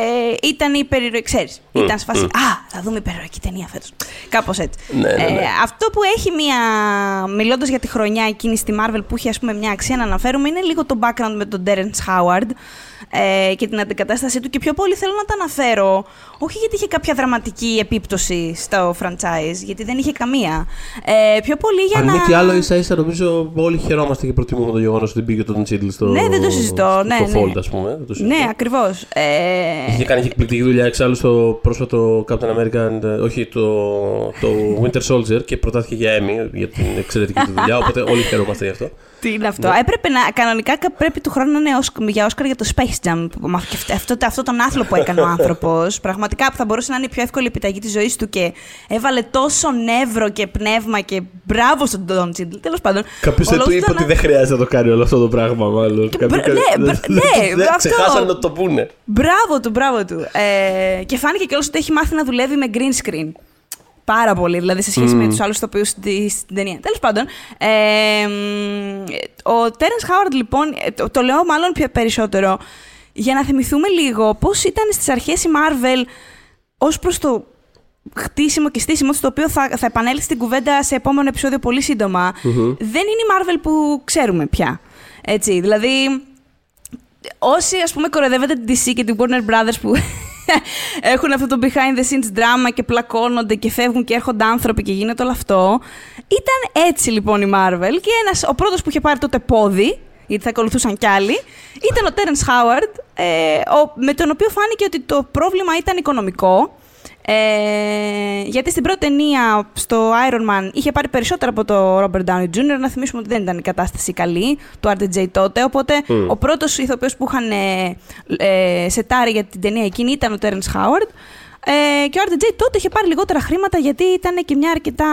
ήταν υπερηρωτική. Ξέρεις, ήταν σε φάση. Α, θα δούμε υπερηρωτική ταινία φέτος. Κάπως έτσι. Ναι, ναι, ναι. Ε, αυτό που έχει μια. Μιλώντας για τη χρονιά εκείνη στη Marvel που έχει ας πούμε μια αξία να αναφέρουμε είναι λίγο το background με τον Terrence Howard ε, και την αντικατάστασή του. Και πιο πολύ θέλω να τα αναφέρω. Όχι γιατί είχε κάποια δραματική επίπτωση στο franchise, γιατί δεν είχε καμία. Ε, πιο πολύ για Αν να. μη τι άλλο, ίσα ίσα νομίζω όλοι χαιρόμαστε και προτιμούμε το γεγονός ότι μπήκε τον Τσίτλ στο, Ναι, δεν το συζητώ, στο, ναι, στο ναι. Fold, ας πούμε. δεν το συζητώ. Ναι, ακριβώς. Ε, Είχε κάνει και εκπληκτική δουλειά εξάλλου στο πρόσφατο Captain America, ε, όχι το, το Winter Soldier και προτάθηκε για Emmy για την εξαιρετική του δουλειά. Οπότε όλοι χαιρόμαστε γι' αυτό. Τι είναι αυτό; Ναι. Έπρεπε να. Κανονικά κα- πρέπει του χρόνου να είναι Osc- για Όσκαρ για το Space Jam. που- μα- και αυ- Αυτό, αυτό τον άθλο που έκανε ο άνθρωπος. Πραγματικά που θα μπορούσε να είναι η πιο εύκολη επιταγή της ζωής του και έβαλε τόσο νεύρο και πνεύμα και μπράβο στον Don Cheadle. Τέλος πάντων. Κάποιος ο δεν του λόγος είπε ήταν ότι να- δεν χρειάζεται να το κάνει όλο αυτό το πράγμα, μάλλον. Και Κάποιοι- μπρ- ναι, μπρ- ναι, δεν αυτό. ξεχάσανε να το πούνε. Μπράβο του, μπράβο του. Ε, και φάνηκε κιόλας ότι έχει μάθει να δουλεύει με green screen. Πάρα πολύ, δηλαδή σε σχέση με τους άλλους ηθοποιού στην στην ταινία. Τέλος πάντων, ε, μ, ο Terence Howard, λοιπόν, ε, το, το λέω μάλλον πιο περισσότερο για να θυμηθούμε λίγο πώς ήταν στις αρχές η Marvel ως προς το χτίσιμο και στήσιμο, το οποίο θα, θα επανέλθει στην κουβέντα σε επόμενο επεισόδιο πολύ σύντομα, δεν είναι η Marvel που ξέρουμε πια. Έτσι, δηλαδή, όσοι ας πούμε κοροϊδεύετε την DC και την Warner Brothers που έχουν αυτό το behind the scenes drama και πλακώνονται και φεύγουν και έρχονται άνθρωποι και γίνεται όλο αυτό. Ήταν έτσι λοιπόν η Marvel και ένας, ο πρώτος που είχε πάρει τότε πόδι, γιατί θα ακολουθούσαν κι άλλοι, ήταν ο Terence Howard, ε, ο, με τον οποίο φάνηκε ότι το πρόβλημα ήταν οικονομικό ε, γιατί στην πρώτη ταινία, στο Iron Man, είχε πάρει περισσότερα από το Robert Downey Jr. Να θυμίσουμε ότι δεν ήταν η κατάσταση καλή του RDJ τότε. Οπότε ο πρώτος ηθοποιός που είχαν ε, ε, σετάρει για την ταινία εκείνη ήταν ο Terence Howard. Ε, και ο RDJ τότε είχε πάρει λιγότερα χρήματα γιατί ήταν και μια αρκετά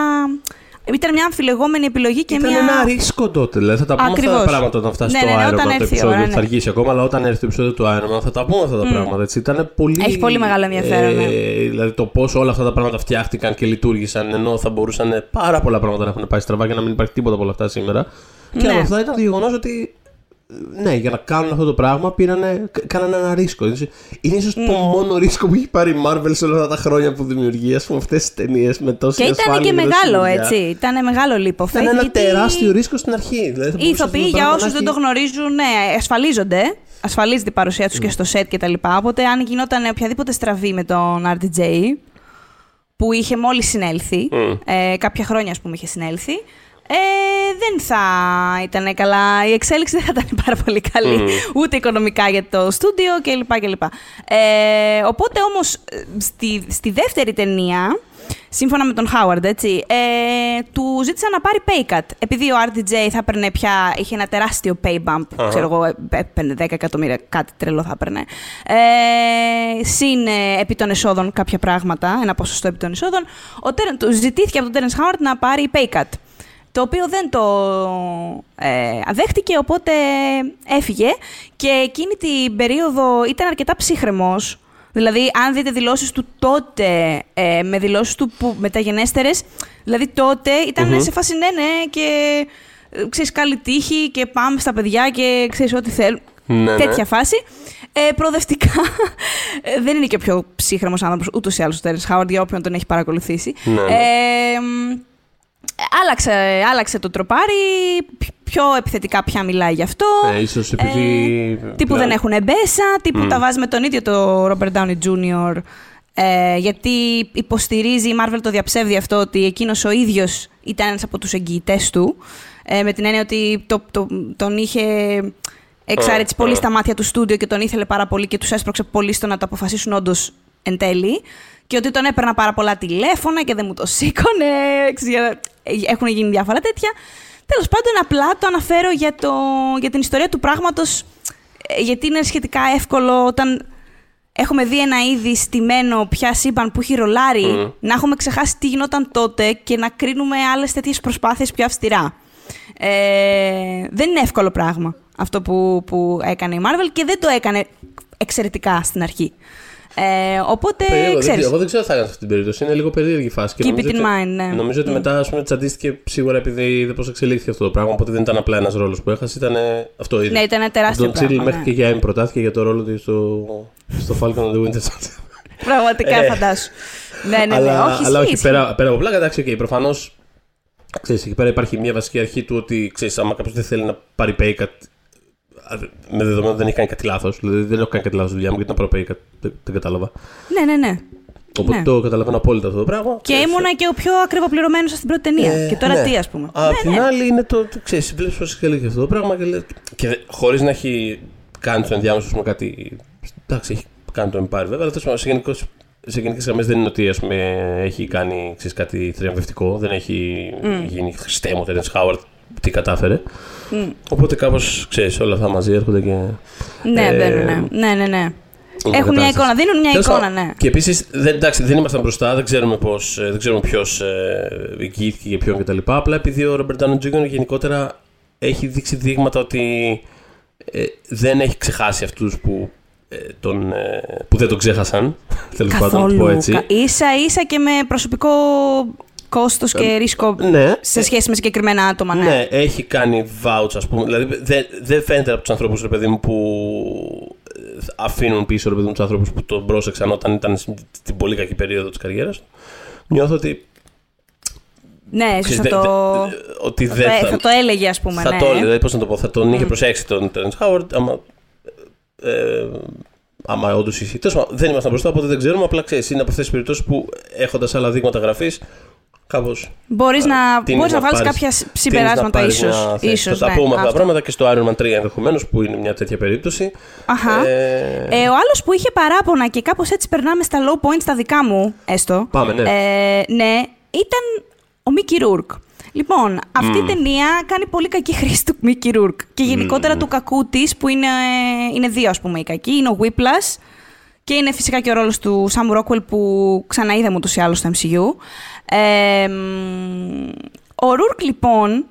ήταν μια αμφιλεγόμενη επιλογή και ήταν μια. ένα ρίσκο τότε. Δηλαδή θα τα πούμε Ακριβώς. αυτά τα πράγματα όταν φτάσει Ναι, το ναι, ναι, Iron όταν Man το έρθει η επεισόδιο. ώρα, Θα ναι. αργήσει ακόμα, αλλά όταν έρθει το επεισόδιο του Iron Man θα τα πούμε αυτά τα πράγματα. Έτσι. Ήταν πολύ. Έχει πολύ μεγάλο ενδιαφέρον, ναι. Δηλαδή το πώς όλα αυτά τα πράγματα φτιάχτηκαν και λειτουργήσαν, ενώ θα μπορούσαν πάρα πολλά πράγματα να έχουν πάει στραβά και να μην υπάρχει τίποτα από όλα αυτά σήμερα. Και Ναι. από αυτά ήταν το γεγονός ότι ναι, για να κάνουν αυτό το πράγμα πήρανε, κα- κάνανε ένα ρίσκο. Είναι ίσω το μόνο ρίσκο που έχει πάρει η Marvel σε όλα αυτά τα χρόνια που δημιουργεί, ας πούμε, αυτές τις ταινίες με τόση Και ήταν ασφάλεια και τόση μεγάλο, δουλειά. έτσι. Ήταν μεγάλο λίπο. Ήταν ένα τεράστιο ρίσκο στην αρχή. Δηλαδή, θα Οι μπορούσε ηθοποιοί, αυτό το για πράγμα όσους να δεν το έχει- γνωρίζουν, ναι, ασφαλίζονται. Ασφαλίζεται η παρουσία τους και στο set κτλ. Οπότε, αν γινόταν οποιαδήποτε στραβή με τον RDJ, που είχε μόλις συνέλθει, Μμ. ε, κάποια χρόνια ας πούμε είχε συνέλθει, ε, δεν θα ήταν καλά. Η εξέλιξη δεν θα ήταν πάρα πολύ καλή. Μμ. Ούτε οικονομικά για το στούντιο κλπ. κλπ. Ε, οπότε όμως στη, στη δεύτερη ταινία, σύμφωνα με τον Χάουαρντ, έτσι, ε, του ζήτησαν να πάρει pay cut. Επειδή ο RDJ θα έπαιρνε πια, είχε ένα τεράστιο pay bump, Αχα. ξέρω εγώ, έπαιρνε 10 εκατομμύρια, κάτι τρελό θα έπαιρνε. Ε, συν ε, επί των εσόδων κάποια πράγματα, ένα ποσοστό επί των εσόδων, ο, Τερ- του ζητήθηκε από τον Terence Howard να πάρει pay cut. Το οποίο δεν το ε, αδέχτηκε, οπότε έφυγε. Και εκείνη την περίοδο ήταν αρκετά ψύχρεμος. Δηλαδή, αν δείτε δηλώσεις του τότε ε, με δηλώσεις του που, μεταγενέστερες, δηλαδή τότε ήταν σε φάση ναι, ναι, και ε, ξέρεις, καλή τύχη και πάμε στα παιδιά και ξέρεις ό,τι θέλουν. Ναι, ναι. Τέτοια φάση. Ε, προοδευτικά, ε, δεν είναι και ο πιο ψύχρεμος άνθρωπος ούτως ή άλλως ο Τέρενς Χάουαρντ για όποιον τον έχει παρακολουθήσει. Ναι, ναι. Ε, μ, άλλαξε, άλλαξε το τροπάρι, π- πιο επιθετικά πια μιλάει γι' αυτό. Ε, ίσως επειδή. Τύπου δεν έχουν μπέσα, τύπου Μμ. τα βάζει με τον ίδιο το Robert Downey Jr. Ε, γιατί υποστηρίζει, η Marvel το διαψεύδει αυτό, ότι εκείνος ο ίδιος ήταν ένας από τους εγγυητές του. Ε, με την έννοια ότι το, το, τον είχε εξάρετσι Ε, πολύ ε. στα μάτια του στούντιο και τον ήθελε πάρα πολύ και τους έσπρωξε πολύ στο να το αποφασίσουν όντως εν τέλει. Και ότι τον έπαιρνα πάρα πολλά τηλέφωνα και δεν μου το σήκωνε. ξέρεις, Έχουν γίνει διάφορα τέτοια. Τέλος πάντων, απλά το αναφέρω για, το, για την ιστορία του πράγματος, γιατί είναι σχετικά εύκολο όταν έχουμε δει ένα είδη στημένο πια σύμπαν που έχει ρολάρει, Μμμ. να έχουμε ξεχάσει τι γινόταν τότε και να κρίνουμε άλλες τέτοιες προσπάθειες πιο αυστηρά. Ε, δεν είναι εύκολο πράγμα αυτό που, που έκανε η Marvel και δεν το έκανε εξαιρετικά στην αρχή. Ε, οπότε, Περίεργο, δεν ξέρεις, ξέρω. Εγώ δεν ξέρω τι θα έκανε σε αυτή την περίπτωση. Είναι λίγο περίεργη η φάση. Και Keep νομίζω it in ότι- mind, ναι. Νομίζω ότι Mm. μετά ας πούμε, τσαντίστηκε σίγουρα επειδή είδε πώς εξελίχθηκε αυτό το πράγμα. Οπότε δεν ήταν απλά ένας ρόλος που έχασε. Ήταν αυτό ήδη. ναι, ήταν ένα τεράστιο Τον Τσίριλ πράγμα. μέχρι ναι. και για Emmy προτάθηκε για το ρόλο του στο, στο Falcon and the Winter Soldier. Πραγματικά, Ε. φαντάσου. ναι, ναι, ναι. αλλά όχι, αλλά όχι ισχύει, πέρα, πέρα από πλάκα, εντάξει, okay, προφανώς. Ξέρεις, εκεί πέρα υπάρχει μια βασική αρχή του ότι ξέρεις, άμα κάποιος δεν θέλει να πάρει pay cut, α, με δεδομένο ότι δεν έχει κάνει κάτι λάθος. Δηλαδή δεν έχω κάνει κάτι λάθος δουλειά μου γιατί να πάρω pay cut. Δεν, δεν κατάλαβα. Ναι, ναι, ναι. Οπότε Ναι. το καταλαβαίνω απόλυτα αυτό το πράγμα. Και Ξέρεις, ήμουνα και ο πιο ακριβοπληρωμένο στην πρώτη ταινία. Ε, και τώρα ναι. τι, ας πούμε. Απ' ναι, την ναι. άλλη είναι το. το ξέρεις, βλέπεις πώ εξελίχθηκε αυτό το πράγμα και, λες- και χωρίς να έχει κάνει του ενδιάμεσου με κάτι. Εντάξει, έχει κάνει το Empire βέβαια, αλλά τέλος πάντων, σε, γενικώς- σε γενικές γραμμές δεν είναι ότι ας πούμε, έχει κάνει ξέρεις, κάτι θριαμβευτικό. Δεν έχει γίνει χριστέ μου, Terence Howard, τι κατάφερε. Μμ. Οπότε κάπως ξέρεις, όλα αυτά μαζί έρχονται και. Ναι, Ε, μπαίνουν, ναι. ναι, ναι, ναι. είναι Έχουν μια κατάσταση. εικόνα, δίνουν μια Τέλος εικόνα, πάντων, ναι. Και επίσης, δεν, εντάξει, δεν ήμασταν μπροστά, δεν ξέρουμε, πώς, ε, δεν ξέρουμε ποιος ε, εγγυήθηκε για ποιον κτλ. Απλά επειδή ο Robert Downey Jr. γενικότερα έχει δείξει δείγματα ότι ε, δεν έχει ξεχάσει αυτούς που, ε, τον, ε, που δεν τον ξέχασαν. Τέλος πάντων, να το πω έτσι. Κα- Ίσα ίσα και με προσωπικό κόστος και ρίσκο Ναι, σε σχέση με συγκεκριμένα άτομα, ναι. Ναι, έχει κάνει vouch, ας πούμε. Δηλαδή, δεν δεν φαίνεται από τους ανθρώπους, ρε παιδί μου, που αφήνουν πίσω ρε παιδί μου τους ανθρώπους που τον πρόσεξαν όταν ήταν στην πολύ κακή περίοδο της καριέρας του. Νιώθω ότι. Ναι, ίσως ξέρεις, θα δε- το. δε- ότι θα, δεν το- θα, θα το έλεγε, ας πούμε. θα ναι. το έλεγε, πώς να το πω, θα τον είχε προσέξει τον Terence Χάουαρντ, άμα. Ε, άμα όντως ισχύει. Τέλος πάντων, δεν ήμασταν μπροστά, οπότε δεν ξέρουμε. Απλά ξέρεις, είναι από αυτές τις περιπτώσεις που έχοντας άλλα δείγματα γραφής, κάπως. Μπορείς να, τείνεις μπορείς να, να βάλεις πάρεις- κάποια συμπεράσματα ίσως. ίσως Θα τα ναι, πούμε αυτά τα αυτό. πράγματα και στο Iron Man 3 ενδεχομένως, που είναι μια τέτοια περίπτωση. Αχα. Ε, Ε, ο άλλος που είχε παράπονα και κάπως έτσι περνάμε στα low points τα δικά μου, έστω. Πάμε, ναι. Ε, ναι, ήταν ο Μίκη Ρούρκ. Λοιπόν, αυτή η ταινία κάνει πολύ κακή χρήση του Μίκη Ρούρκ. Και γενικότερα του κακού της, που είναι, είναι δύο, ας πούμε, οι κακοί. Είναι ο Whiplash και είναι φυσικά και ο ρόλος του Sam Rockwell που ξαναείδαμε ούτως ή άλλως στο MCU. Ε, μ, ο Ρούρκ, λοιπόν,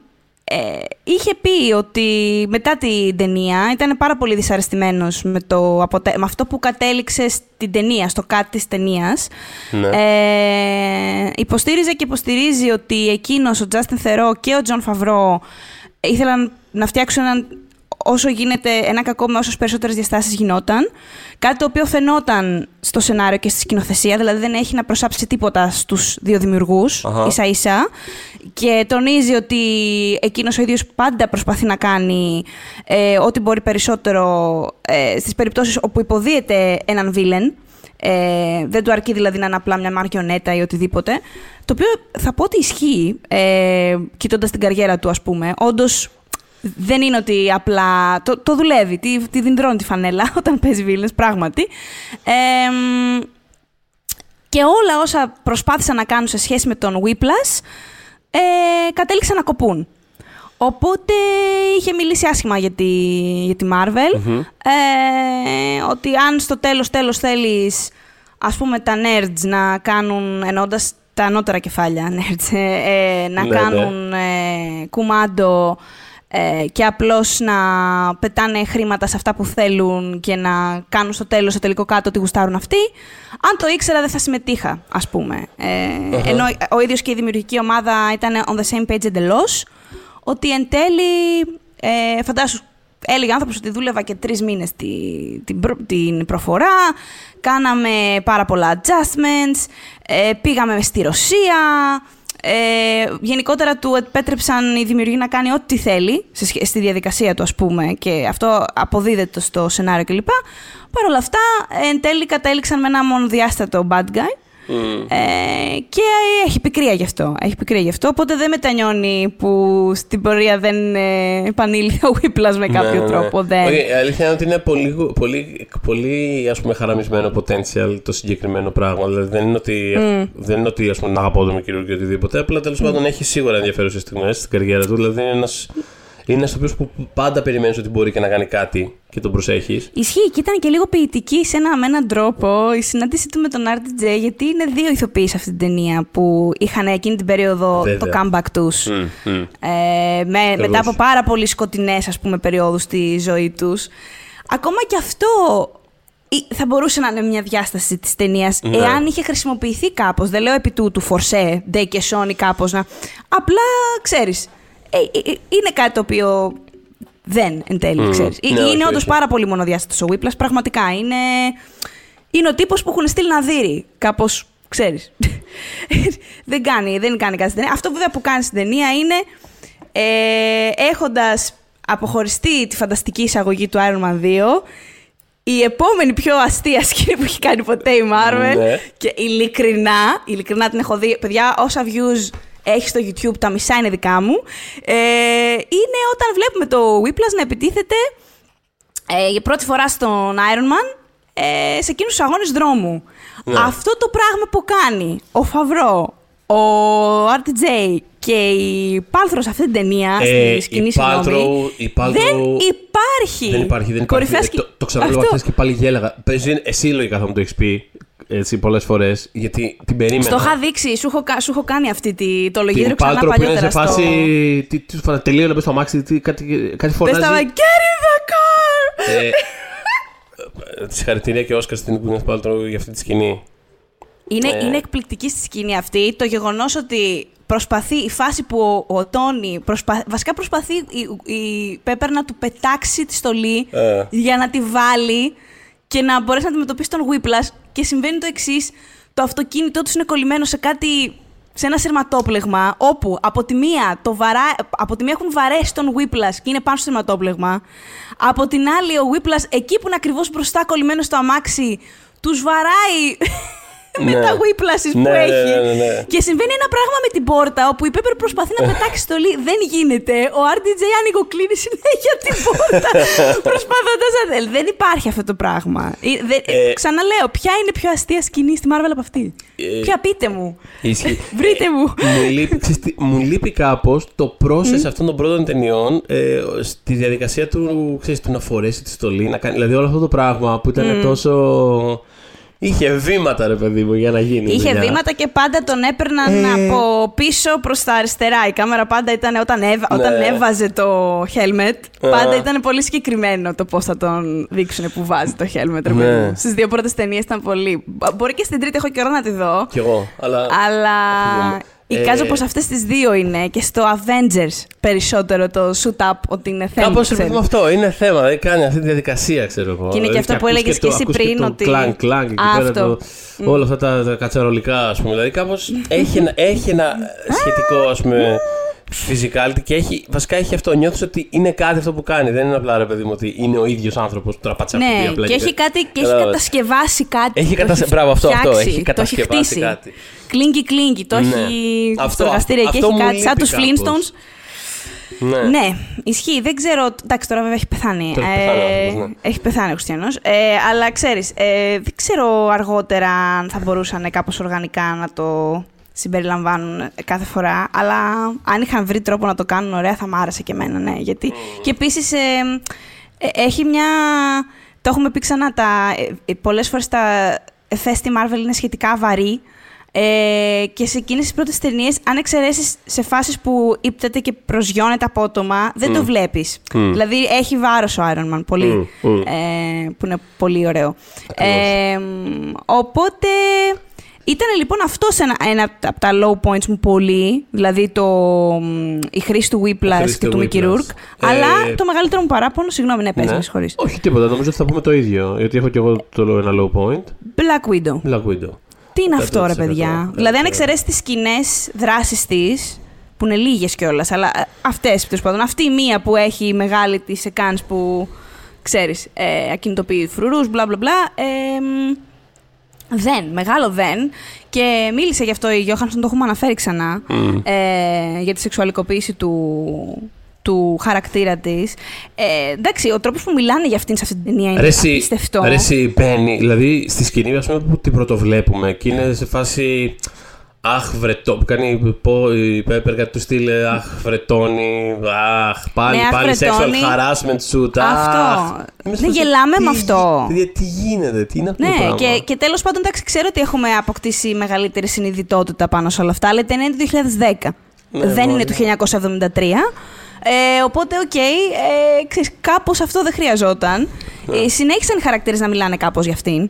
ε, είχε πει ότι μετά την ταινία ήταν πάρα πολύ δυσαρεστημένος με, το, αποτε- με αυτό που κατέληξε στην ταινία, στο κάτι της ταινίας. Ναι. Ε, υποστήριζε και υποστηρίζει ότι εκείνος, ο Justin Theroux και ο John Favreau ήθελαν να φτιάξουν έναν όσο γίνεται ένα κακό με όσες περισσότερες διαστάσεις γινόταν. Κάτι το οποίο φαινόταν στο σενάριο και στη σκηνοθεσία, δηλαδή δεν έχει να προσάψει τίποτα στους δύο δημιουργούς, Αχα. ίσα ίσα. Και τονίζει ότι εκείνος ο ίδιος πάντα προσπαθεί να κάνει ε, ό,τι μπορεί περισσότερο ε, στις περιπτώσεις όπου υποδίεται έναν βίλεν. Ε, δεν του αρκεί δηλαδή να είναι απλά μια μαριονέτα ή οτιδήποτε. Το οποίο θα πω ότι ισχύει, ε, κοιτώντας την καριέρα του, ας πούμε. Όντως δεν είναι ότι απλά. Το, το δουλεύει, τη, τη δινδρώνει τη φανέλα όταν παίζει βίλες, πράγματι. Ε, μ, και όλα όσα προσπάθησαν να κάνουν σε σχέση με τον Whiplash ε, κατέληξαν να κοπούν. Οπότε είχε μιλήσει άσχημα για τη, για τη Marvel. Ε, ότι αν στο τέλος τέλος θέλεις ας πούμε τα nerds να κάνουν, εννοώντας τα ανώτερα κεφάλια nerds, ε, ε, να Ναι, ναι. κάνουν ε, κουμάντο ε, και απλώς να πετάνε χρήματα σε αυτά που θέλουν και να κάνουν στο τέλος, στο τελικό κάτω, ότι γουστάρουν αυτοί. Αν το ήξερα δεν θα συμμετείχα, ας πούμε. Ε, Ενώ ο ίδιος και η δημιουργική ομάδα ήταν on the same page εντελώς, ότι εν τέλει, ε, φαντάσου, έλεγε άνθρωπος ότι δούλευα και τρεις μήνες τη, την, προ- την προφορά, κάναμε πάρα πολλά adjustments, ε, πήγαμε στη Ρωσία, ε, γενικότερα του επέτρεψαν οι δημιουργοί να κάνει ό,τι θέλει σε σχέ- στη διαδικασία του, ας πούμε, και αυτό αποδίδεται στο σενάριο κλπ. Παρ' όλα αυτά, εν τέλει κατέληξαν με ένα μονοδιάστατο bad guy. Ε, και έχει πικρία γι' αυτό. Έχει πικρία γι' αυτό. Οπότε δεν μετανιώνει που στην πορεία δεν ε, επανήλθε ο Whiplash με κάποιο Ναι, ναι. τρόπο. Δεν. Όχι, η αλήθεια είναι ότι είναι πολύ, πολύ, πολύ ας πούμε, χαραμισμένο potential το συγκεκριμένο πράγμα. Δηλαδή δεν είναι ότι, δεν είναι ότι ας πούμε, να αγαπώ τον κύριο και οτιδήποτε. Απλά τέλος πάντων έχει σίγουρα ενδιαφέρουσες στιγμές στην καριέρα του. Δηλαδή είναι ένας είναι ένας ο που πάντα περιμένεις ότι μπορεί και να κάνει κάτι και τον προσέχεις. Ισχύει και ήταν και λίγο ποιητική σε ένα, με έναν τρόπο η συνάντησή του με τον RDJ, γιατί είναι δύο ηθοποιοί σε αυτή την ταινία που είχαν εκείνη την περίοδο Βέβαια. το comeback τους. Ε, με, μετά από πάρα πολύ σκοτεινές ας πούμε περιόδους στη ζωή τους. Ακόμα και αυτό ή- θα μπορούσε να είναι μια διάσταση της ταινίας Ναι. εάν είχε χρησιμοποιηθεί κάπως. Δεν λέω επί του, του Φορσέ, Ντε και Σόνι κάπως να... Απλά, ξέρεις, ε, ε, ε, είναι κάτι το οποίο δεν εν τέλει, ξέρεις. Ε, Ναι, είναι όχι, όντως όχι. πάρα πολύ μονοδιάστατος ο Whiplash, πραγματικά. Είναι, είναι ο τύπος που έχουν στείλει να δείρει, κάπως, ξέρεις. δεν, κάνει, δεν κάνει κάτι στην ταινία. Αυτό βέβαια που κάνει στην ταινία είναι ε, έχοντας αποχωριστεί τη φανταστική εισαγωγή του Iron Man 2, η επόμενη πιο αστεία σκηνή που έχει κάνει ποτέ η Marvel. Ναι. Και ειλικρινά, ειλικρινά την έχω δει. Παιδιά, όσα views έχει στο YouTube, τα μισά είναι δικά μου. Ε, είναι όταν βλέπουμε το Whiplash να επιτίθεται ε, για πρώτη φορά στον Iron Man ε, σε εκείνους τους αγώνες δρόμου. Ναι. Αυτό το πράγμα που κάνει ο Φαβρό, ο RTJ και η Πάλθρος σε αυτή την ταινία, Ε, στη σκηνή η συγγνώμη, Paltrow- η Paltrow- δεν υπάρχει. Δεν υπάρχει, δεν υπάρχει. Κορυφαία Ε, σκηνή. Το, το ξαναλέω Αυτό. χθε και πάλι γέλαγα. Παίζει, εσύ λογικά θα μου το έχεις πει έτσι πολλές φορές, γιατί την περίμενα. Στο είχα δείξει, σου έχω, κα- σου έχω κάνει αυτή τη, το λογίδριο την ξανά Paltrow που είναι παλιότερα σε φάση. στο... Τι, τι, τι, τελείω να μπει στο αμάξι, τι, κάτι, κάτι Πες τα φωνάζει. get in the car! ε, ε, συγχαρητήρια και Όσκαρ στην Gwyneth Paltrow για αυτή τη σκηνή. Είναι, Ε. είναι εκπληκτική στη σκηνή αυτή το γεγονός ότι προσπαθεί η φάση που ο, ο Τόνι προσπα, βασικά προσπαθεί η, η Πέπερ να του πετάξει τη στολή Ε. για να τη βάλει και να μπορέσει να αντιμετωπίσει τον Whiplash. Και συμβαίνει το εξής. Το αυτοκίνητό τους είναι κολλημένο σε κάτι. σε ένα σειρματόπλεγμα, όπου από τη μία, το βαρά, από τη μία έχουν βαρέσει τον Whiplash και είναι πάνω στο σειρματόπλεγμα. Από την άλλη, ο Whiplash, εκεί που είναι ακριβώς μπροστά κολλημένο στο αμάξι, τους βαράει με Ναι. τα whiplashes που Ναι, ναι, έχει. ναι, ναι, ναι. Και συμβαίνει ένα πράγμα με την πόρτα όπου η Πέπερ προσπαθεί να πετάξει στολή. Δεν γίνεται. Ο RDJ ανοιγοκλίνει συνέχεια την πόρτα. Προσπαθώντας να θέλει. Δεν υπάρχει αυτό το πράγμα. Ε, δεν- Ε, Ξαναλέω, ποια είναι πιο αστεία σκηνή στη Marvel από αυτή; Ε, Ποια πείτε μου. Ισχύει. Βρείτε μου. μου λείπει, ξέρεις τι, μου λείπει κάπως το process αυτών των πρώτων ταινιών ε, στη διαδικασία του, ξέρεις, του να φορέσει τη στολή, να κάνει, δηλαδή όλο αυτό το πράγμα που ήταν τόσο... Είχε βήματα ρε παιδί μου για να γίνει. η Είχε δουλειά. βήματα και πάντα τον έπαιρναν Ε. από πίσω προς τα αριστερά. Η κάμερα πάντα ήταν όταν, έβα- Ναι. όταν έβαζε το helmet. Α. Πάντα ήταν πολύ συγκεκριμένο το πώς θα τον δείξουν που βάζει το helmet. ρε Ναι. παιδί μου. Στις δύο πρώτες ταινίες ήταν πολύ. Μπο- Μπορεί και στην τρίτη έχω καιρό να τη δω. Κι εγώ, αλλά... Αλλά πούμε. Εικάζω Ε, πως αυτές τις δύο είναι και στο Avengers περισσότερο το shoot up ότι είναι θέμα. Κάπως ρε ξέρεις. παιδί μου αυτό είναι θέμα. Δεν κάνει αυτή τη διαδικασία, ξέρω εγώ. Και είναι και Δηλαδή, αυτό που ακούς έλεγες το- και εσύ ακούς πριν, το ότι- Κλάνκ, κλάνκ, εκεί πέρα Αυτό. το, όλα αυτά τα, τα κατσαρολικά, ας πούμε. Δηλαδή κάπως έχει, ένα- έχει ένα σχετικό, ας πούμε. Physicality και έχει, βασικά έχει αυτό. Νιώθεις ότι είναι κάτι αυτό που κάνει. Δεν είναι απλά ρε παιδί μου ότι είναι ο ίδιος άνθρωπος που τώρα πατσά Ναι, και έχει, κάτι, και έχει Κατάλαβες. κατασκευάσει κάτι. Έχει το κατασκευάσει- μπράβο, αυτό, αυτό, φτιάξει, έχει κατασκευάσει το έχει χτίσει. κάτι. Κλίνκι, κλίνκι, το Ναι. έχει Αυτό, στο εργαστήριο και αυτό έχει μου κάτι σαν λείπει τους κάπως. Flintstones. Ναι. Ναι, ισχύει. Δεν ξέρω. Εντάξει, τώρα βέβαια έχει πεθάνει. Τώρα έχει πεθάνει ο άνθρωπος, ναι. Έχει πεθάνει ο Χριστιανός. Ε, αλλά ξέρεις, ε, δεν ξέρω αργότερα αν θα μπορούσαν κάπως οργανικά να το συμπεριλαμβάνουν κάθε φορά. Αλλά αν είχαν βρει τρόπο να το κάνουν ωραία, θα μ' άρεσε και εμένα, ναι. Γιατί... Και επίσης έχει μια. Το έχουμε πει ξανά. Τα, ε, Πολλές φορές τα εφές στη Marvel είναι σχετικά βαρύ. Ε, και σε εκείνες τις πρώτες ταινίες, αν εξαιρέσεις σε φάσεις που ύπταται και προσγειώνεται απότομα, δεν το βλέπεις. Μμ. Δηλαδή έχει βάρος ο Iron Man πολύ. Μμ, μμ. Ε, που είναι πολύ ωραίο. Ακριβώς. Ε, μ, οπότε ήταν λοιπόν αυτός ένα, ένα από τα low points μου πολύ. Δηλαδή το, μ, η χρήση του Whiplash χρήση και του του Mickey Whiplash. Rourke. Ε, Αλλά το μεγαλύτερο μου παράπονο, συγγνώμη, ναι, πες, Ναι. με συγχωρείς. Όχι τίποτα, νομίζω ότι θα πούμε το ίδιο. Γιατί έχω κι εγώ το ένα low point. Black Widow. Black Widow. Τι είναι αυτό, ρε 100%, παιδιά; Δηλαδή, αν εξαιρέσεις τις κοινέ δράσει της, που είναι λίγες κιόλας, αλλά αυτές τέλος πάντων. Αυτή η μία που έχει μεγάλη της εκάνς που ξέρεις, ε, ακινητοποιεί φρουρούς, μπλα μπλα μπλα. Ε, μ, δεν, μεγάλο δεν. Και μίλησε γι' αυτό η Γιώχανσον, το έχουμε αναφέρει ξανά. Μμ. Ε, για τη σεξουαλικοποίηση του, του χαρακτήρα της. Ε, εντάξει, ο τρόπος που μιλάνε για αυτήν σε αυτή την ταινία είναι Ρε εσύ, απίστευτο. ρε εσύ, μπαίνει, δηλαδή στη σκηνή ας πούμε, που την πρωτοβλέπουμε και είναι σε φάση Αχ, βρετό, που κάνει πω, η Πέπερ κάτι του στυλ Αχ, βρετώνει. Αχ, πάλι, Ναι, αχ, πάλι sexual βρετώνει. harassment shoot. Αυτό. Αχ. Είμαι σε Δεν φάση, γελάμε τι με γι- αυτό. Τι, τι γίνεται, τι είναι αυτό το Ναι, πράγμα; και, και τέλος πάντων, εντάξει, ξέρω ότι έχουμε αποκτήσει μεγαλύτερη συνειδητότητα πάνω σε όλα αυτά, αλλά η ταινία είναι του 2010. Ναι, δεν είναι μόλις. του 1973. Ε, οπότε, οκ, ε, ξέρεις, κάπως αυτό δεν χρειαζόταν. Ναι. Ε, συνέχισαν οι χαρακτήρες να μιλάνε κάπως για αυτήν.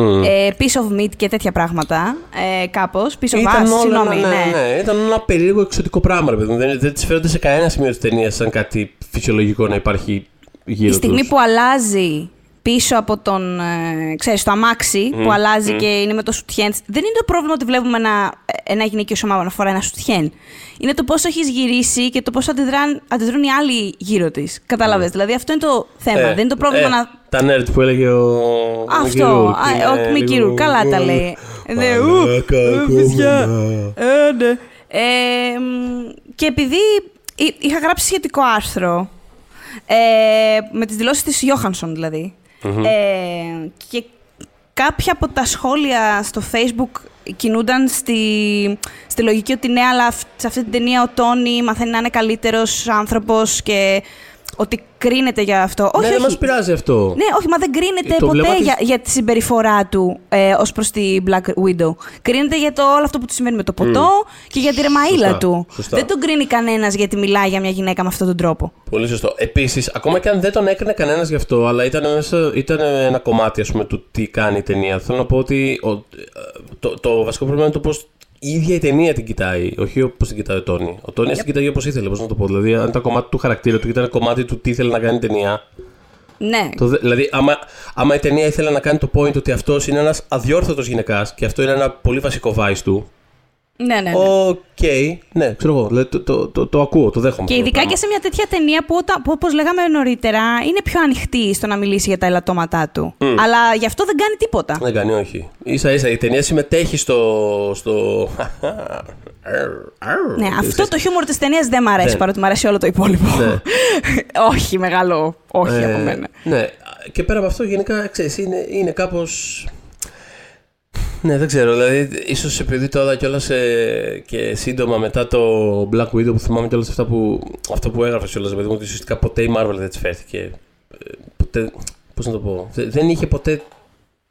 Μμ. Ε, piece of meat και τέτοια πράγματα. Ε, κάπως. Piece of Ήταν ass, όλο συγγνώμη. ένα, ναι. ναι, ναι, ήταν ένα περίεργο εξωτικό πράγμα, ρε παιδί μου. Δεν, δεν τη φέρονται σε κανένα σημείο της ταινίας σαν κάτι φυσιολογικό να υπάρχει γύρω Η στιγμή τους. που αλλάζει πίσω από τον, ε, ξέρεις, το αμάξι που αλλάζει και είναι με το σουτιέν. της, Δεν είναι το πρόβλημα ότι βλέπουμε ένα, ένα γυναικείο σώμα να φοράει ένα σουτιέν. Είναι το πώς έχεις γυρίσει και το πώς αντιδράν, αντιδρούν οι άλλοι γύρω της. Κατάλαβες. Δηλαδή αυτό είναι το θέμα. Ε, Δεν είναι το πρόβλημα ε, να... Τα nerd που έλεγε ο. Αυτό. Α, Ο Μικη Ρούρκ. Καλά τα λέει. Ναι, ου, Μαλάκα, ε, ακόμα. παιδιά. Ε, ναι. Ε, μ, και επειδή εί- είχα γράψει σχετικό άρθρο ε, με τις δηλώσεις της Γιώχανσον δηλαδή ε, και κάποια από τα σχόλια στο facebook κινούνταν στη, στη λογική ότι ναι, αλλά αυ- σε αυτή την ταινία ο Τόνι μαθαίνει να είναι καλύτερος άνθρωπος και ότι κρίνεται για αυτό. Ναι, όχι, δεν όχι. μας πειράζει αυτό. Ναι, όχι, μα δεν κρίνεται Το βλέμμα ποτέ της- για, για τη συμπεριφορά του ε, ως προς τη Black Widow. Κρίνεται για το όλο αυτό που του συμβαίνει με το ποτό και για τη ρεμαίλα Σωστά, του. σωστά. Δεν τον κρίνει κανένας γιατί μιλάει για μια γυναίκα με αυτόν τον τρόπο. Πολύ σωστό. Επίσης, ακόμα και αν δεν τον έκρινε κανένας γι' αυτό, αλλά ήταν, μέσα, ήταν ένα κομμάτι ας πούμε, του τι κάνει η ταινία. Θέλω να πω ότι ο, το, το βασικό πρόβλημα είναι το πώς η ίδια η ταινία την κοιτάει, όχι όπως την κοιτάει ο Τόνι. Ο Τόνι την κοιτάει όπως ήθελε, πώς να το πω. Δηλαδή, αν ήταν κομμάτι του χαρακτήρα του και ήταν κομμάτι του τι ήθελε να κάνει η ταινία. Ναι. Το, δε- δηλαδή, άμα, άμα η ταινία ήθελε να κάνει το point ότι αυτός είναι ένας αδιόρθωτος γυναικάς και αυτό είναι ένα πολύ βασικό vice του. Ναι, ναι. ναι. Οκ, ναι, ξέρω εγώ. Δηλαδή, το, το, το, το ακούω, το δέχομαι. Και αυτό το ειδικά πράγμα. και σε μια τέτοια ταινία που, όταν- που όπως λέγαμε νωρίτερα, είναι πιο ανοιχτή στο να μιλήσει για τα ελαττώματά του. Αλλά γι' αυτό δεν κάνει τίποτα. Δεν κάνει, όχι. ίσα ίσα η ταινία συμμετέχει στο. στο... Ναι, αυτό το χιούμορ της ταινίας δεν μ' αρέσει, Δεν. παρότι μ' αρέσει όλο το υπόλοιπο. Ναι. όχι, μεγάλο. Όχι Ε, από μένα. Ναι, και πέρα από αυτό, γενικά ξέρεις, είναι, είναι κάπω. Ναι, δεν ξέρω. Δηλαδή, ίσως επειδή τώρα κιόλας και σύντομα μετά το Black Widow που θυμάμαι κιόλας αυτά που, αυτό που έγραφες κιόλας, παιδί μου, ότι ουσιαστικά ποτέ η Marvel δεν της φέρθηκε. Ε, Ποτέ. Πώς να το πω. Δε- Δεν είχε ποτέ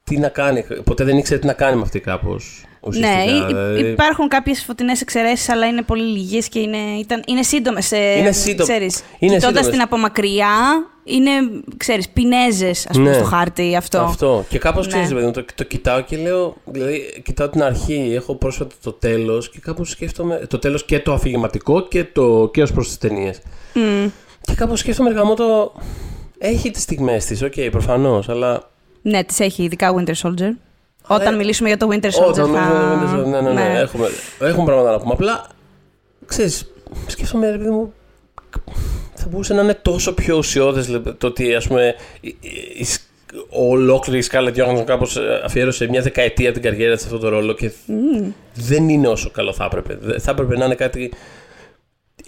τι να κάνει. Ποτέ δεν ήξερε τι να κάνει με αυτή κάπως. Ναι, υ- υ- υπάρχουν κάποιες φωτεινές εξαιρέσεις, αλλά είναι πολύ λίγες και είναι, ήταν, είναι σύντομες. Ε, Είναι σύντομ- Ξέρεις, είναι κοιτώντας σύντομες. την από μακριά, είναι, ξέρεις, πινέζες, ας πούμε, Ναι. στο χάρτη αυτό. Αυτό. Και κάπως Ναι. ξέρεις, παιδί μου, το, το κοιτάω και λέω. Δηλαδή, κοιτάω την αρχή, έχω πρόσφατα το τέλος και κάπως σκέφτομαι. Το τέλος και το αφηγηματικό και, το, και ως προς τις ταινίες. Μμ. Και κάπως σκέφτομαι ρε γαμώτο. Έχει τις στιγμές της, οκ, προφανώς, αλλά. Ναι, τις έχει, ειδικά Winter Soldier. Όταν ε, μιλήσουμε για το Winter Soldier Όταν θα... μιλάμε, ναι, ναι, ναι, Έχουμε, έχουμε πράγματα να πούμε. Απλά, ξέρεις, σκέφτομαι, ρε παιδί μου, θα μπορούσε να είναι τόσο πιο ουσιώδες λε- το ότι, ας πούμε, η, η, η σ- ολόκληρη η Scarlett Johansson κάπως ε, αφιέρωσε μια δεκαετία την καριέρα της σε αυτό το ρόλο και δεν είναι όσο καλό θα έπρεπε. Δε- Θα έπρεπε να είναι κάτι...